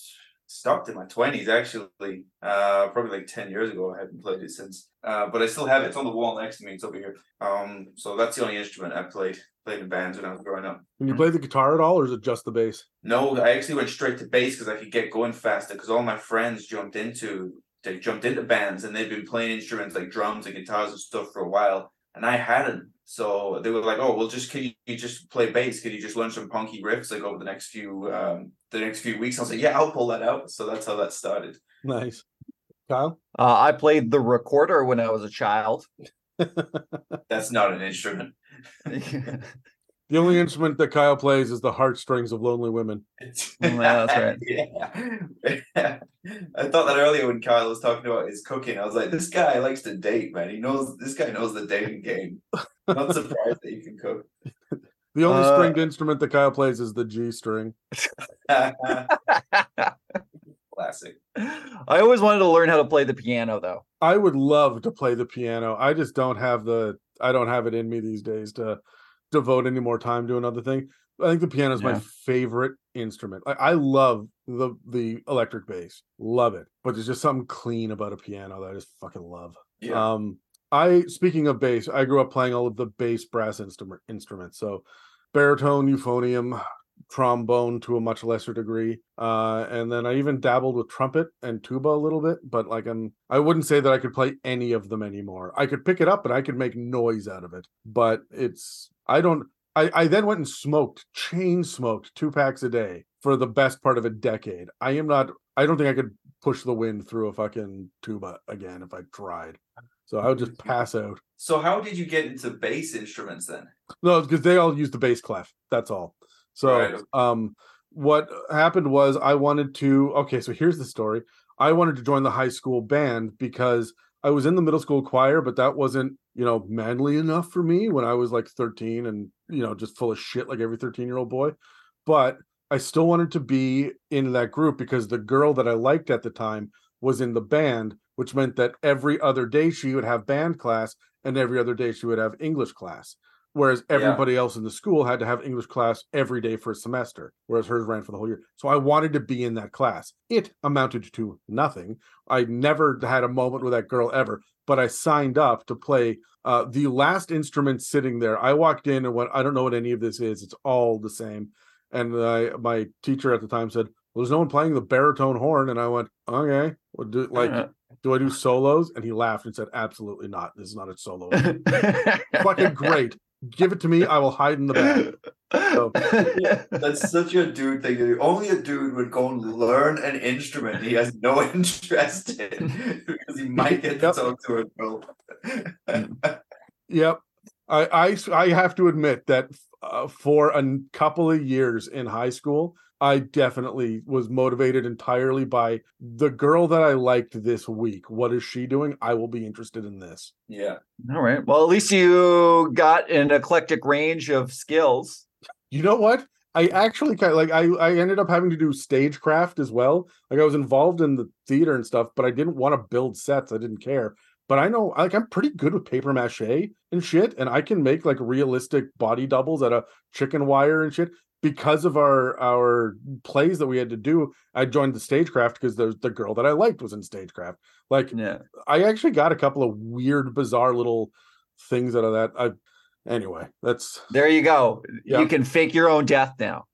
stopped in my twenties actually. Uh, probably like ten years ago. I haven't played it since. Uh, but I still have it. It's on the wall next to me. It's over here. Um, so that's the only instrument I played played in bands when I was growing up. Can you play the guitar at all, or is it just the bass? No, I actually went straight to bass because I could get going faster. Because all my friends jumped into they jumped into bands and they've been playing instruments like drums and guitars and stuff for a while, and I hadn't. So they were like, "Oh, well, just can you, you just play bass? Can you just learn some punky riffs like over the next few um the next few weeks?" I was like, "Yeah, I'll pull that out." So that's how that started. Nice, Kyle. Uh, I played the recorder when I was a child. That's not an instrument. The only instrument that Kyle plays is the heartstrings of lonely women. Yeah, that's right. yeah. I thought that earlier when Kyle was talking about his cooking. I was like, this guy likes to date, man. He knows this guy knows the dating game. Not surprised that you can cook. The only Uh, stringed instrument that Kyle plays is the G string. Classic. I always wanted to learn how to play the piano, though. I would love to play the piano. I just don't have the I don't have it in me these days to devote any more time to another thing. I think the piano is my favorite instrument. I, I love the the electric bass, love it. But there's just something clean about a piano that I just fucking love. Yeah. Um, I speaking of bass, I grew up playing all of the bass brass instrument instruments. So baritone, euphonium, trombone to a much lesser degree. Uh, and then I even dabbled with trumpet and tuba a little bit, but like I'm I wouldn't say that I could play any of them anymore. I could pick it up and I could make noise out of it, but it's I don't I, I then went and smoked, chain smoked two packs a day for the best part of a decade. I am not I don't think I could push the wind through a fucking tuba again if I tried. So I would just pass out. so how did you get into bass instruments then? No, because they all use the bass clef. That's all. So Right. um what happened was I wanted to okay, so here's the story. I wanted to join the high school band because I was in the middle school choir, but that wasn't, you know, manly enough for me when I was like 13 and, you know, just full of shit like every 13 year old boy. But I still wanted to be in that group because the girl that I liked at the time was in the band, which meant that every other day she would have band class and every other day she would have English class. Whereas Yeah. everybody else in the school had to have English class every day for a semester, whereas hers ran for the whole year. So I wanted to be in that class. It amounted to nothing. I never had a moment with that girl ever, but I signed up to play uh, the last instrument sitting there. I walked in and went, I don't know what any of this is. It's all the same. And I, my teacher at the time said, well, there's no one playing the baritone horn. And I went, okay, well, do, like, Uh. do I do solos? And he laughed and said, absolutely not. This is not a solo. Fucking great. Give it to me. I will hide in the back. So- That's such a dude thing to do. Only a dude would go and learn an instrument he has no interest in because he might get to Yep. talk to a girl. Yep. I, I s- I have to admit that uh, for a couple of years in high school, I definitely was motivated entirely by the girl that I liked this week. What is she doing? I will be interested in this. yeah. All right. Well, at least you got an eclectic range of skills. You know what? I actually kind of like I I ended up having to do stagecraft as well. Like I was involved in the theater and stuff, but I didn't want to build sets. I didn't care. But I know like I'm pretty good with paper mache and shit, and I can make like realistic body doubles out of chicken wire and shit. Because of our our plays that we had to do, I joined the stagecraft because the the girl that I liked was in stagecraft. Like Yeah. I actually got a couple of weird, bizarre little things out of that. I anyway, that's There you go. Yeah. You can fake your own death now.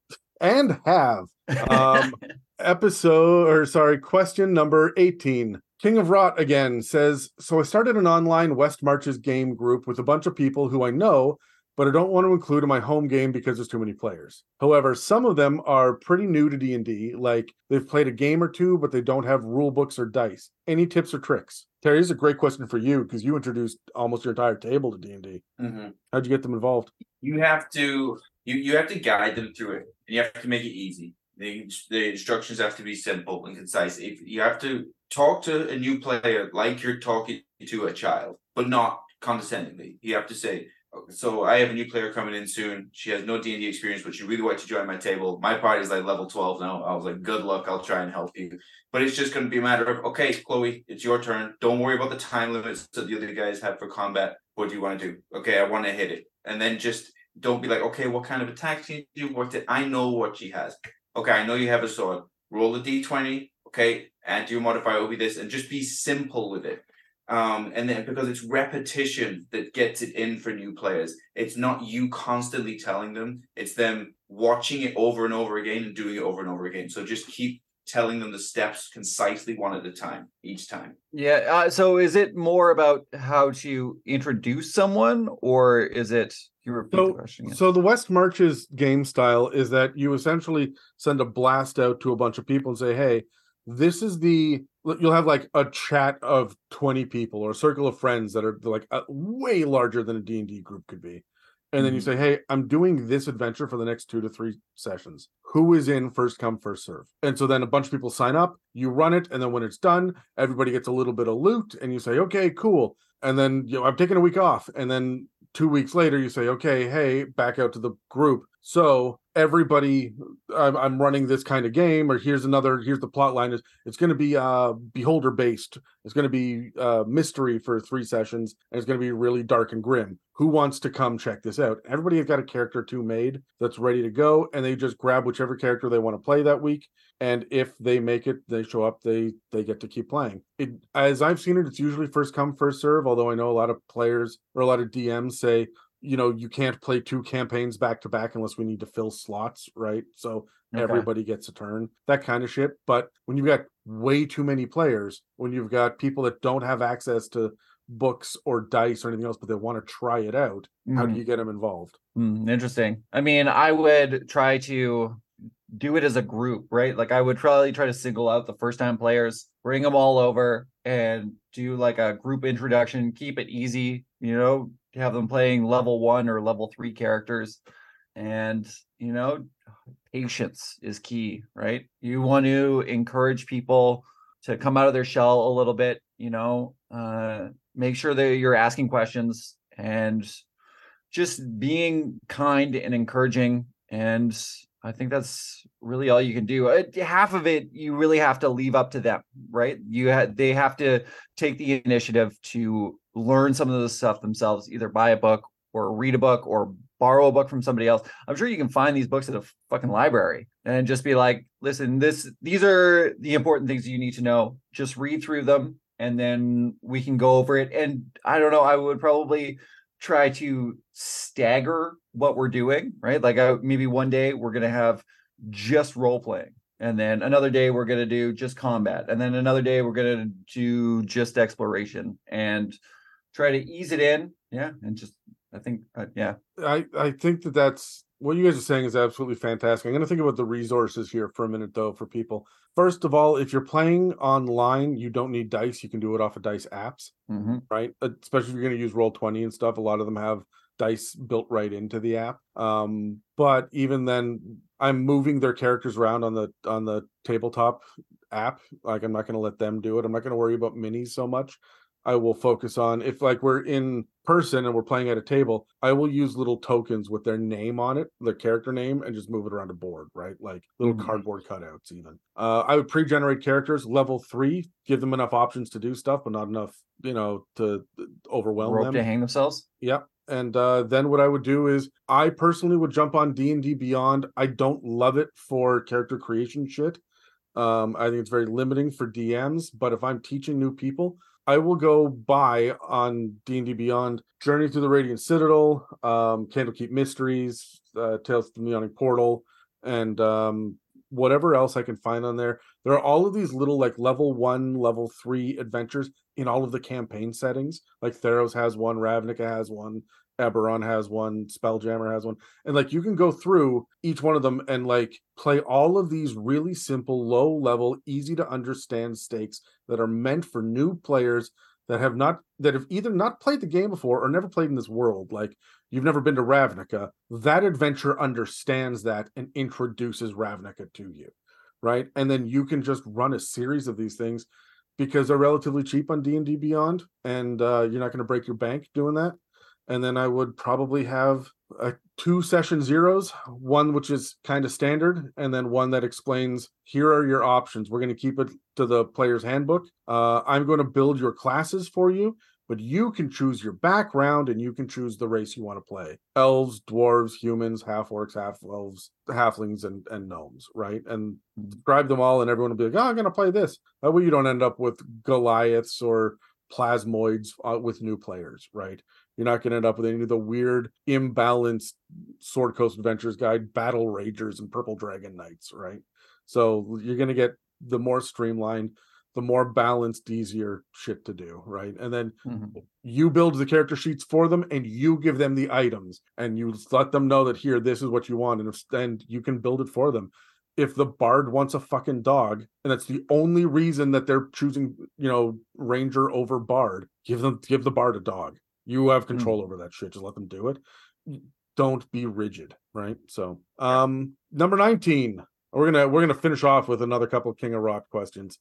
and have um episode or sorry question number 18 King of Rot again says, So I started an online West Marches game group with a bunch of people who I know, but I don't want to include in my home game because there's too many players. However, some of them are pretty new to D&D, like they've played a game or two, but they don't have rule books or dice. Any tips or tricks? Terry, this is a great question for you because you introduced almost your entire table to D&D. Mhm. How'd you get them involved? You have to you you have to guide them through it. And you have to make it easy. The the instructions have to be simple and concise. If you have to talk to a new player like you're talking to a child, but not condescendingly. You have to say, so I have a new player coming in soon. She has no D and D experience, but she really wants to join my table. My party is like level twelve now. I was like, good luck. I'll try and help you. But it's just going to be a matter of okay, Chloe, it's your turn. Don't worry about the time limits that the other guys have for combat. What do you want to do? Okay, I want to hit it, and then just don't be like, okay, what kind of attack can you do? What did I know what she has? Okay, I know you have a sword. Roll a d twenty. Okay, and your modifier will be this, and just be simple with it um and then because it's repetition that gets it in for new players it's not you constantly telling them it's them watching it over and over again and doing it over and over again so just keep telling them the steps concisely one at a time each time Yeah. Uh, so is it more about how to introduce someone, or is it? You repeat the question. again. so the West Marches game style is that you essentially send a blast out to a bunch of people and say, "Hey, this is the." You'll have like a chat of twenty people or a circle of friends that are like uh, way larger than a D and D group could be, and then you Mhm. say, "Hey, I'm doing this adventure for the next two to three sessions. Who is in first come first serve?" And so then a bunch of people sign up. You run it, and then when it's done, everybody gets a little bit of loot, and you say, "Okay, cool." And then you know, I'm taking a week off, and then two weeks later you say okay hey back out to the group so everybody i'm, I'm running this kind of game or here's another here's the plot line is it's going to be uh beholder based it's going to be uh mystery for three sessions and it's going to be really dark and grim. Who wants to come check this out? Everybody has got a character two made that's ready to go and they just grab whichever character they want to play that week and if they make it they show up they they get to keep playing. It as i've seen it it's usually first come first serve although i know a lot of players or a lot of dms say you know you can't play two campaigns back to back unless we need to fill slots right so Okay. everybody gets a turn that kind of shit but when you've got way too many players when you've got people that don't have access to books or dice or anything else but they want to try it out how Mhm. do you get them involved Hmm, interesting. I mean, I would try to do it as a group, right? Like I would probably try to single out the first time players, bring them all over and do like a group introduction, keep it easy, you know, have them playing level 1 or level 3 characters. And, you know, patience is key, right? You want to encourage people to come out of their shell a little bit, you know, uh make sure that you're asking questions and just being kind and encouraging. And i think that's really all you can do. Uh, half of it you really have to leave up to them right? You had they have to take the initiative to learn some of this stuff themselves either buy a book or read a book or borrow a book from somebody else i'm sure you can find these books at a fucking library and just be like listen this these are the important things you need to know just read through them and then we can go over it and i don't know i would probably try to stagger what we're doing, right? Like uh, maybe one day we're going to have just role playing. And then another day we're going to do just combat. And then another day we're going to do just exploration and try to ease it in. Yeah. And just, I think, uh, yeah. I I think that that's what you guys are saying is absolutely fantastic. I'm going to think about the resources here for a minute though for people. First of all, if you're playing online, you don't need dice. You can do it off of dice apps, Mhm. right? Uh, Especially if you're going to use Roll20 and stuff. A lot of them have dice built right into the app. Um, but even then, I'm moving their characters around on the on the tabletop app. Like I'm not going to let them do it. I'm not going to worry about minis so much. I will focus on if like we're in person and we're playing at a table, I will use little tokens with their name on it, their character name, and just move it around a board, right? Like little Mhm. cardboard cutouts, even. Uh, I would pre-generate characters level three, give them enough options to do stuff, but not enough, you know, to uh, overwhelm Rope them. to hang themselves. Yep. And uh, then what I would do is I personally would jump on D and D Beyond. I don't love it for character creation shit. Um, I think it's very limiting for DMs. But if I'm teaching new people, I will go buy on D and D Beyond Journey through the Radiant Citadel, um, Candlekeep Mysteries, uh, Tales from the Yawning Portal, and um, whatever else I can find on there. There are all of these little like level one, level three adventures in all of the campaign settings. Like Theros has one, Ravnica has one, Eberron has one, Spelljammer has one. And like you can go through each one of them and like play all of these really simple, low level, easy to understand stakes that are meant for new players that have not that have either not played the game before or never played in this world. Like you've never been to Ravnica. That adventure understands that and introduces Ravnica to you. Right. And then you can just run a series of these things because they're relatively cheap on D&D Beyond and uh, you're not going to break your bank doing that and then I would probably have a two session zeros, one which is kind of standard, and then one that explains here are your options. We're going to keep it to the player's handbook. Uh, I'm going to build your classes for you, but you can choose your background and you can choose the race you want to play elves, dwarves, humans, half orcs, half elves, halflings, and, and gnomes, right? And describe them all, and everyone will be like, oh, I'm going to play this. That way you don't end up with Goliaths or plasmoids uh, with new players, right? You're not going to end up with any of the weird, imbalanced Sword Coast Adventures Guide battle ragers and purple dragon knights, right? So you're going to get the more streamlined, the more balanced, easier shit to do, right? And then mm-hmm. you build the character sheets for them, and you give them the items, and you let them know that here, this is what you want, and if, and you can build it for them if the bard wants a fucking dog and that's the only reason that they're choosing you know ranger over bard give them give the bard a dog you have hmm. control mm. over that shit. Just let them do it. Don't be rigid, right? So, um, number 19. We're gonna we're gonna finish off with another couple of King of Rock questions.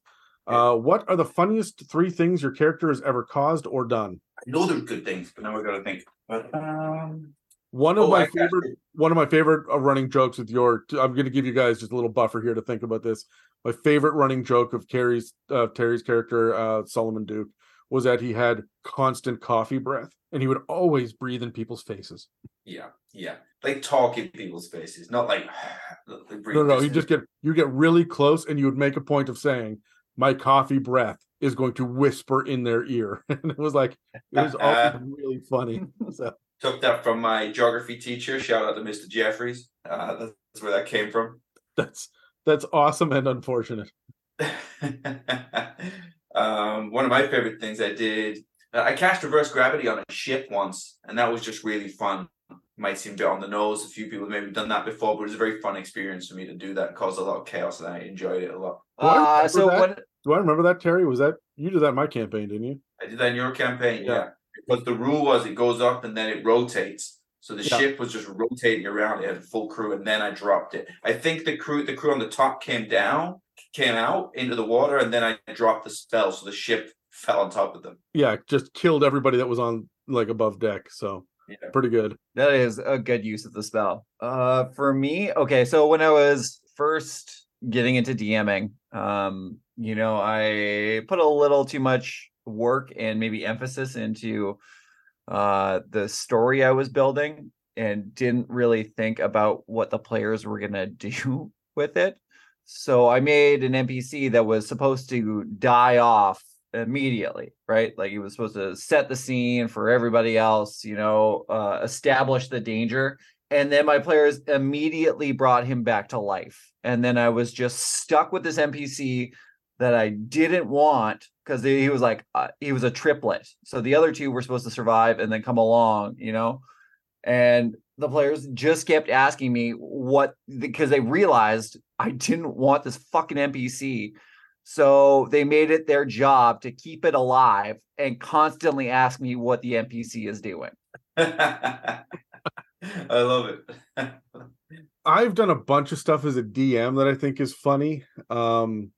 Uh, what are the funniest three things your character has ever caused or done? I know there's good things, but now we gotta think. But um, one of oh, my I favorite one of my favorite uh, running jokes with your I'm going to give you guys just a little buffer here to think about this. My favorite running joke of Carrie's uh, Terry's character uh, Solomon Duke was that he had constant coffee breath and he would always breathe in people's faces. Yeah, yeah. Like talk in people's faces, not like, no, no. You just get you get really close, and you would make a point of saying, "My coffee breath is going to whisper in their ear," and it was like it was always really funny. So took that from my geography teacher. Shout out to Mr. Jeffries. Uh, that's where that came from. That's that's awesome and unfortunate. Um, one of my favorite things I did, uh, I cast reverse gravity on a ship once, and that was just really fun. might seem a bit on the nose. A few people have maybe done that before, but it was a very fun experience for me to do that. It caused a lot of chaos, and I enjoyed it a lot. Uh, so what? Do I remember that, Terry? Was that you did that in my campaign, didn't you? I did that in your campaign, yeah. yeah. Because the rule was it goes up and then it rotates. So the yeah. ship was just rotating around. It had a full crew, and then I dropped it. I think the crew, the crew on the top came down, came out into the water, and then I dropped the spell, so the ship fell on top of them. Yeah, just killed everybody that was on like above deck. So yeah. pretty good. That is a good use of the spell. Uh, for me, okay. So when I was first getting into DMing, um, you know, I put a little too much work and maybe emphasis into uh the story I was building and didn't really think about what the players were gonna do with it. So I made an NPC that was supposed to die off immediately, right? Like he was supposed to set the scene for everybody else, you know, uh, establish the danger. And then my players immediately brought him back to life. And then I was just stuck with this NPC that I didn't want because he was like, uh, he was a triplet. So the other two were supposed to survive and then come along, you know? And the players just kept asking me what because they realized I didn't want this fucking NPC. So they made it their job to keep it alive and constantly ask me what the NPC is doing. I love it. I've done a bunch of stuff as a DM that I think is funny. Um,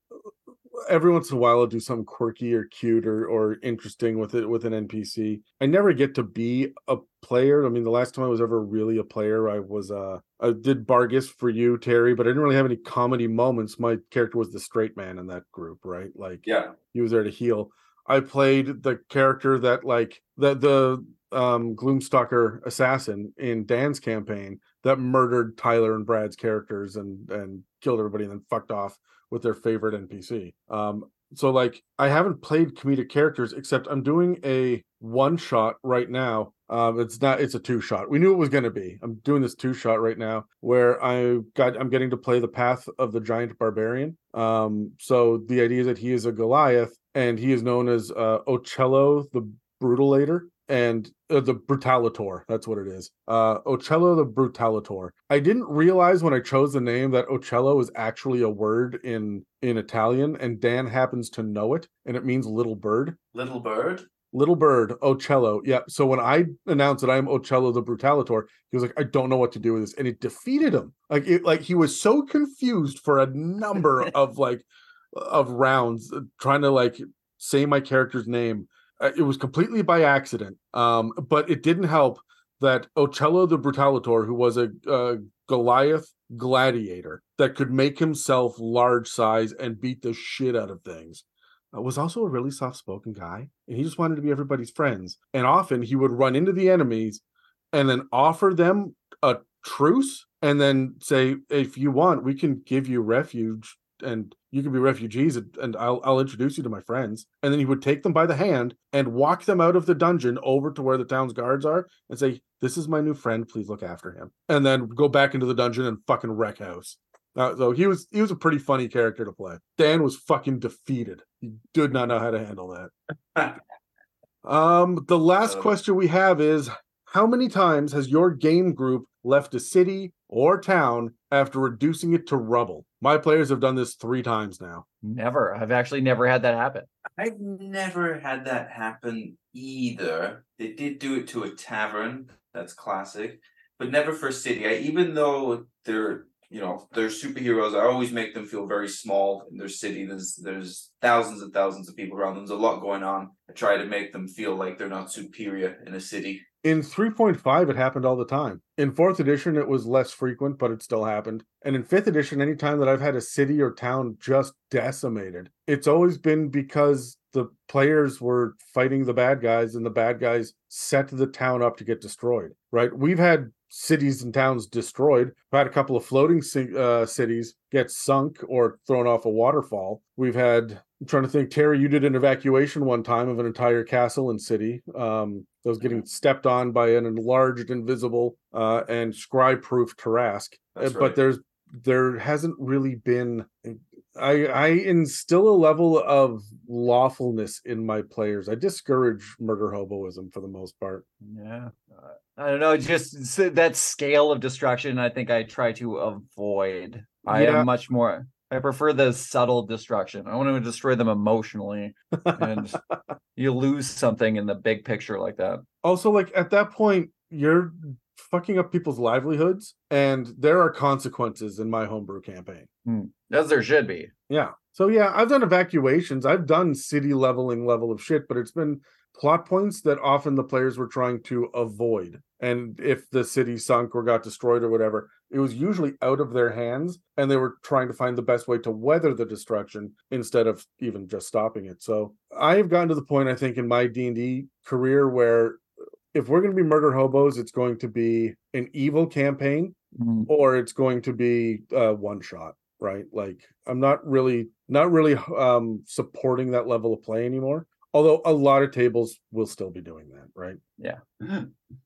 every once in a while I'll do something quirky or cute or or interesting with it with an NPC. I never get to be a player. I mean, the last time I was ever really a player, I was uh I did Bargus for you, Terry, but I didn't really have any comedy moments. My character was the straight man in that group, right? Like yeah, he was there to heal. I played the character that like the the um Gloomstalker assassin in Dan's campaign that murdered Tyler and Brad's characters and and killed everybody and then fucked off with their favorite NPC. Um, so like I haven't played comedic characters except I'm doing a one shot right now Um, it's not. It's a two shot. We knew it was going to be. I'm doing this two shot right now, where I got. I'm getting to play the path of the giant barbarian. Um, so the idea is that he is a Goliath, and he is known as uh, Ocello the Brutalator and uh, the Brutalator. That's what it is. Uh, Ocello the Brutalator. I didn't realize when I chose the name that Ocello is actually a word in in Italian, and Dan happens to know it, and it means little bird. Little bird. Little bird, Ocello. Yeah. So when I announced that I'm Ocello the Brutalator, he was like, I don't know what to do with this. And it defeated him. Like it like he was so confused for a number of like of rounds trying to like say my character's name. Uh, It was completely by accident. Um, but it didn't help that Ocello the Brutalator, who was a, a Goliath gladiator that could make himself large size and beat the shit out of things uh, was also a really soft spoken guy and he just wanted to be everybody's friends and often he would run into the enemies and then offer them a truce and then say if you want we can give you refuge and you can be refugees and, and I'll, I'll introduce you to my friends and then he would take them by the hand and walk them out of the dungeon over to where the town's guards are and say this is my new friend please look after him and then go back into the dungeon and fucking wreck house uh, so he was he was a pretty funny character to play. Dan was fucking defeated. He did not know how to handle that. Um, the last question we have is how many times has your game group left a city or town after reducing it to rubble? My players have done this three times now. Never. I've actually never had that happen. I've never had that happen either. They did do it to a tavern. That's classic, but never for a city. I, even though they're you know they're superheroes, I always make them feel very small in their city. There's there's thousands and thousands of people around them. There's a lot going on. I try to make them feel like they're not superior in a city. In 3.5, it happened all the time. In fourth edition, it was less frequent, but it still happened. And in fifth edition, anytime that I've had a city or town just decimated, it's always been because the players were fighting the bad guys and the bad guys set the town up to get destroyed, right? We've had cities and towns destroyed. We've had a couple of floating uh, cities get sunk or thrown off a waterfall. We've had I'm trying to think, Terry, you did an evacuation one time of an entire castle and city. Um, that was getting stepped on by an enlarged, invisible, uh, and scry-proof Tarrasque. Uh, That's But there's there hasn't really been. I I instill a level of lawfulness in my players. I discourage murder hoboism for the most part. Yeah. Uh, I don't know. Just that scale of destruction, I think I try to avoid. I Yeah. am much more. I prefer the subtle destruction. I want to destroy them emotionally, and you lose something in the big picture like that. also like at that point you're fucking up people's livelihoods and there are consequences in my homebrew campaign. Hmm. As there should be. yeah. So yeah i've done evacuations. I've done city leveling level of shit but it's been plot points that often the players were trying to avoid. And if the city sunk or got destroyed or whatever it was usually out of their hands and they were trying to find the best way to weather the destruction instead of even just stopping it. So i've gotten to the point i think in my d&d career where if we're going to be murder hobos it's going to be an evil campaign Mm, or it's going to be uh, one shot right like i'm not really not really um supporting that level of play anymore although a lot of tables will still be doing that right Yeah.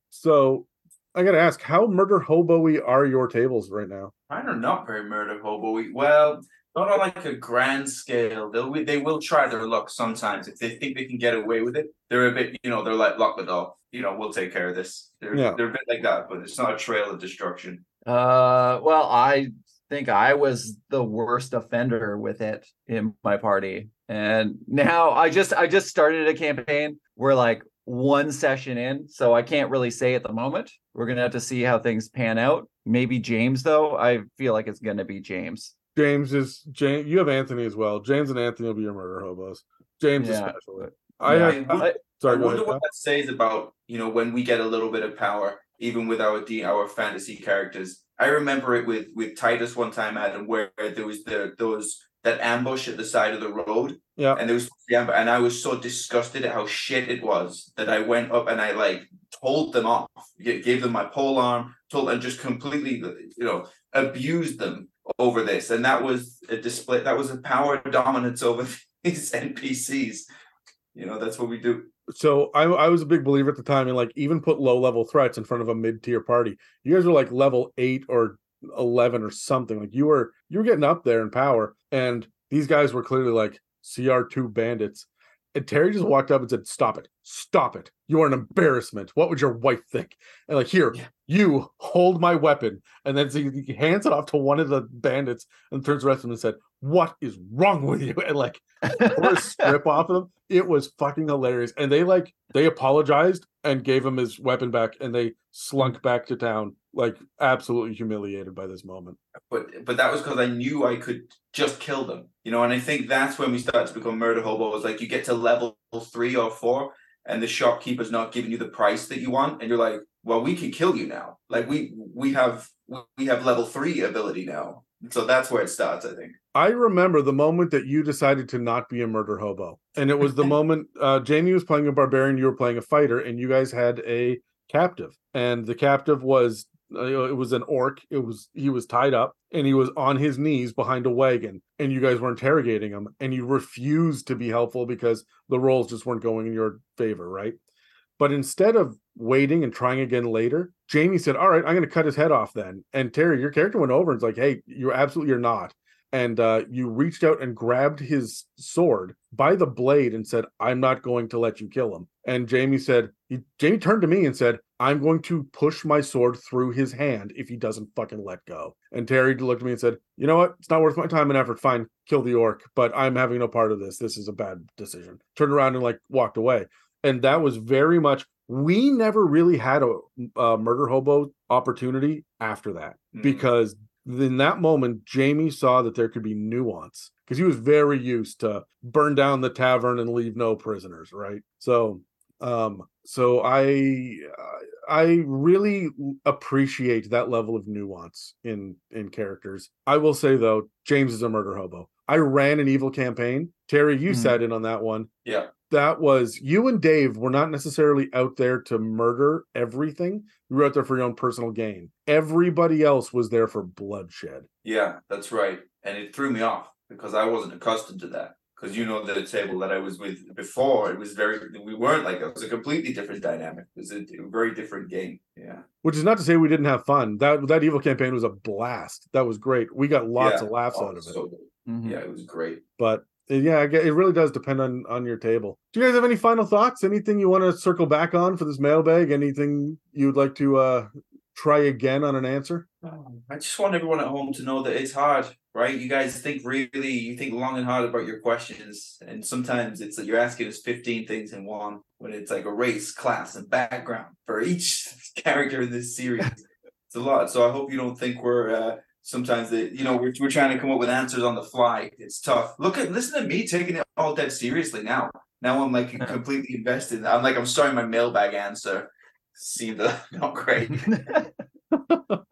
so i gotta ask how murder hobo-y are your tables right now Mine are not very murder hobo. Well, not on like a grand scale. They'll they will try their luck sometimes if they think they can get away with it. They're a bit, you know, they're like lock the door. You know, we'll take care of this. They're Yeah. they're a bit like that, but it's not a trail of destruction. Uh, well, I think I was the worst offender with it in my party, and now I just I just started a campaign. We're like one session in, so I can't really say at the moment. We're gonna have to see how things pan out. Maybe James, though. I feel like it's gonna be James. James is james you have anthony as well. James and anthony will be your murder hobos. James Yeah. especially i Yeah. have I- I- sorry I wonder ahead what that says about you know when we get a little bit of power, even with our D our fantasy characters. I remember it with with Titus one time, Adam, where there was the those that ambush at the side of the road, yeah. And there was the ambush, and I was so disgusted at how shit it was that I went up and I like told them off, gave them my pole arm, told and just completely you know abused them over this, and that was a display. That was a power dominance over these NPCs. You know, that's what we do. so I, I was a big believer at the time and like even put low level threats in front of a mid tier party. You guys were like level eight or eleven or something. Like you were you were getting up there in power, and these guys were clearly like CR two bandits. And Terry just walked up and said, "Stop it! Stop it! You are an embarrassment. What would your wife think?" And like, here, Yeah. you hold my weapon, and then so he hands it off to one of the bandits and turns to the rest of them and said, "What is wrong with you?" And like a strip off of them. It was fucking hilarious. And they like they apologized and gave him his weapon back, and they slunk back to town, like absolutely humiliated by this moment. but but that was because I knew I could just kill them, you know. And I think that's when we start to become murder hobos. Like you get to level three or four, and the shopkeeper's not giving you the price that you want, and you're like, "Well, we can kill you now. Like we we have we have level three ability now." So that's where it starts, I think. I remember the moment that you decided to not be a murder hobo, and it was the moment uh, Jamie was playing a barbarian, you were playing a fighter, and you guys had a captive, and the captive was uh, it was an orc. It was he was tied up, and he was on his knees behind a wagon, and you guys were interrogating him, and you refused to be helpful because the rolls just weren't going in your favor, right? But instead of waiting and trying again later, Jamie said, "All right, I'm going to cut his head off then." And Terry, your character went over and was like, "Hey, you're absolutely you're not." and uh, you reached out and grabbed his sword by the blade and said, "I'm not going to let you kill him." And Jamie said, he, "Jamie turned to me and said, I'm going to push my sword through his hand if he doesn't fucking let go." And Terry looked at me and said, "You know what? It's not worth my time and effort. Fine, kill the orc, but I'm having no part of this. This is a bad decision." Turned around and like walked away. And that was very much. We never really had a, a murder hobo opportunity after that Mm. because in that moment, Jamie saw that there could be nuance because he was very used to burn down the tavern and leave no prisoners, right? So, um, so I, I really appreciate that level of nuance in in characters. I will say though, James is a murder hobo. I ran an evil campaign. Terry, you Mhm. sat in on that one. Yeah. That was you and Dave were not necessarily out there to murder everything. You were out there for your own personal gain. Everybody else was there for bloodshed. Yeah, that's right. And it threw me off because I wasn't accustomed to that. Because you know the table that I was with before, it was very we weren't like it was a completely different dynamic. It was a, a very different game. Yeah. Which is not to say we didn't have fun. That that evil campaign was a blast. That was great. We got lots Yeah. of laughs Oh, out of it. so good. Mhm. Yeah, it was great. But yeah, it really does depend on on your table. Do you guys have any final thoughts? Anything you want to circle back on for this mailbag? Anything you'd like to uh try again on an answer? I just want everyone at home to know that it's hard, right? You guys think really, you think long and hard about your questions, and sometimes it's like you're asking us 15 things in one when it's like a race, class, and background for each character in this series. it's a lot. So I hope you don't think we're uh, sometimes that you know we're we're trying to come up with answers on the fly. It's tough. Look at listen to me taking it all dead seriously now. Now I'm like completely invested. I'm like I'm starting my mailbag answer. Seemed uh, not great.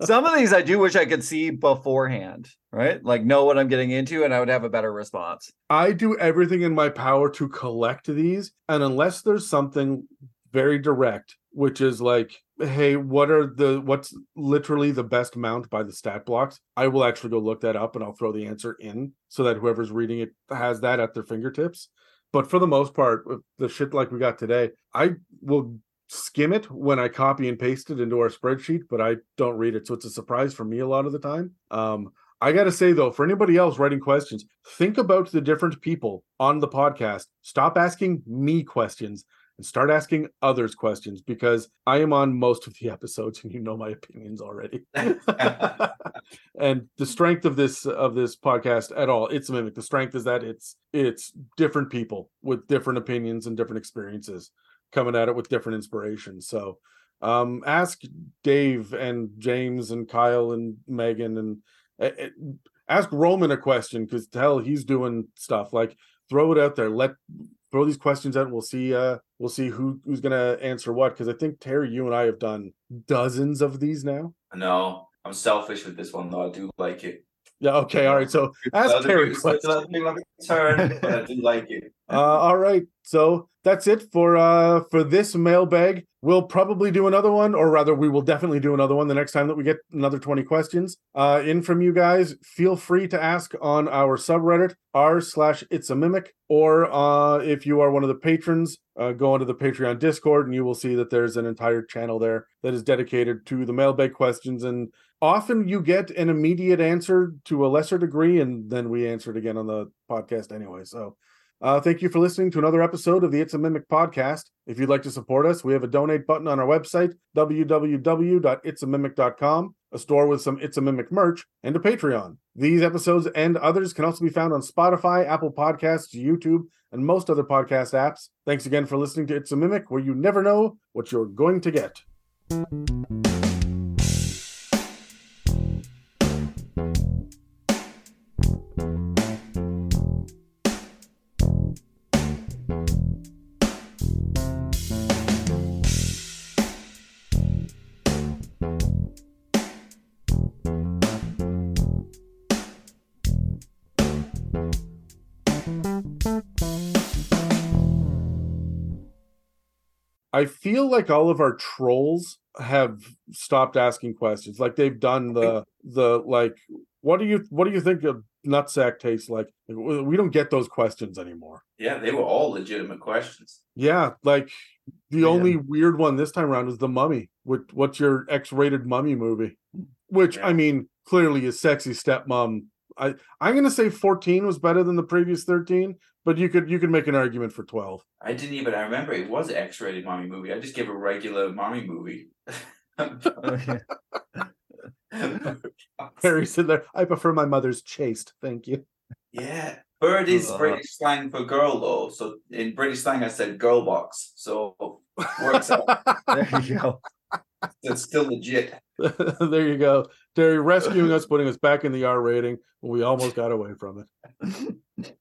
Some of these I do wish I could see beforehand, right? Like know what I'm getting into and I would have a better response. I do everything in my power to collect these, and unless there's something very direct, which is like, hey, what are the what's literally the best mount by the stat blocks? I will actually go look that up and I'll throw the answer in so that whoever's reading it has that at their fingertips. But for the most part, the shit like we got today, I will skim it when I copy and paste it into our spreadsheet, but I don't read it. So it's a surprise for me a lot of the time. Um, I got to say though, for anybody else writing questions, think about the different people on the podcast. Stop asking me questions and start asking others questions because I am on most of the episodes and you know my opinions already. and the strength of this of this podcast at all, it's a mimic. The strength is that it's it's different people with different opinions and different experiences coming at it with different inspirations. So um ask Dave and James and Kyle and Megan and uh, ask Roman a question because hell he's doing stuff like throw it out there let throw these questions out and we'll see uh we'll see who who's gonna answer what because I think Terry you and I have done dozens of these now No, I'm selfish with this one though. I do like it. Yeah okay all right so ask Other Terry people- so questions. other people have a turn, but I do like it. Uh, all right, so that's it for uh for this mailbag. We'll probably do another one, or rather, we will definitely do another one the next time that we get another twenty questions uh in from you guys. Feel free to ask on our subreddit r slash it's a mimic, or uh if you are one of the patrons, uh, go onto the Patreon Discord and you will see that there's an entire channel there that is dedicated to the mailbag questions and often you get an immediate answer to a lesser degree and then we answer it again on the podcast anyway. So uh, thank you for listening to another episode of the it's a mimic podcast. If you'd like to support us we have a donate button on our website www.itsamimic.com a store with some it's a mimic merch and a patreon. These episodes and others can also be found on spotify apple podcasts youtube and most other podcast apps. Thanks again for listening to it's a mimic where you never know what you're going to get I feel like all of our trolls have stopped asking questions. Like they've done the the like, what do you what do you think a nutsack tastes like? We don't get those questions anymore. Yeah, they were all legitimate questions. Yeah, like the Yeah. only weird one this time around is the Mummy. What what's your X-rated Mummy movie? Which I mean, clearly is sexy stepmom. I I'm gonna say 14 was better than the previous 13, but you could you could make an argument for 12. I didn't even I remember it was an X-rated mommy movie. I just gave a regular mommy movie. Harry said there, I prefer my mother's chaste. Thank you. yeah. Bird is Uh. British slang for girl though. So in British slang I said girl box. So works out. there you go. It's still legit. there you go. Terry rescuing us, putting us back in the R rating we almost got away from it.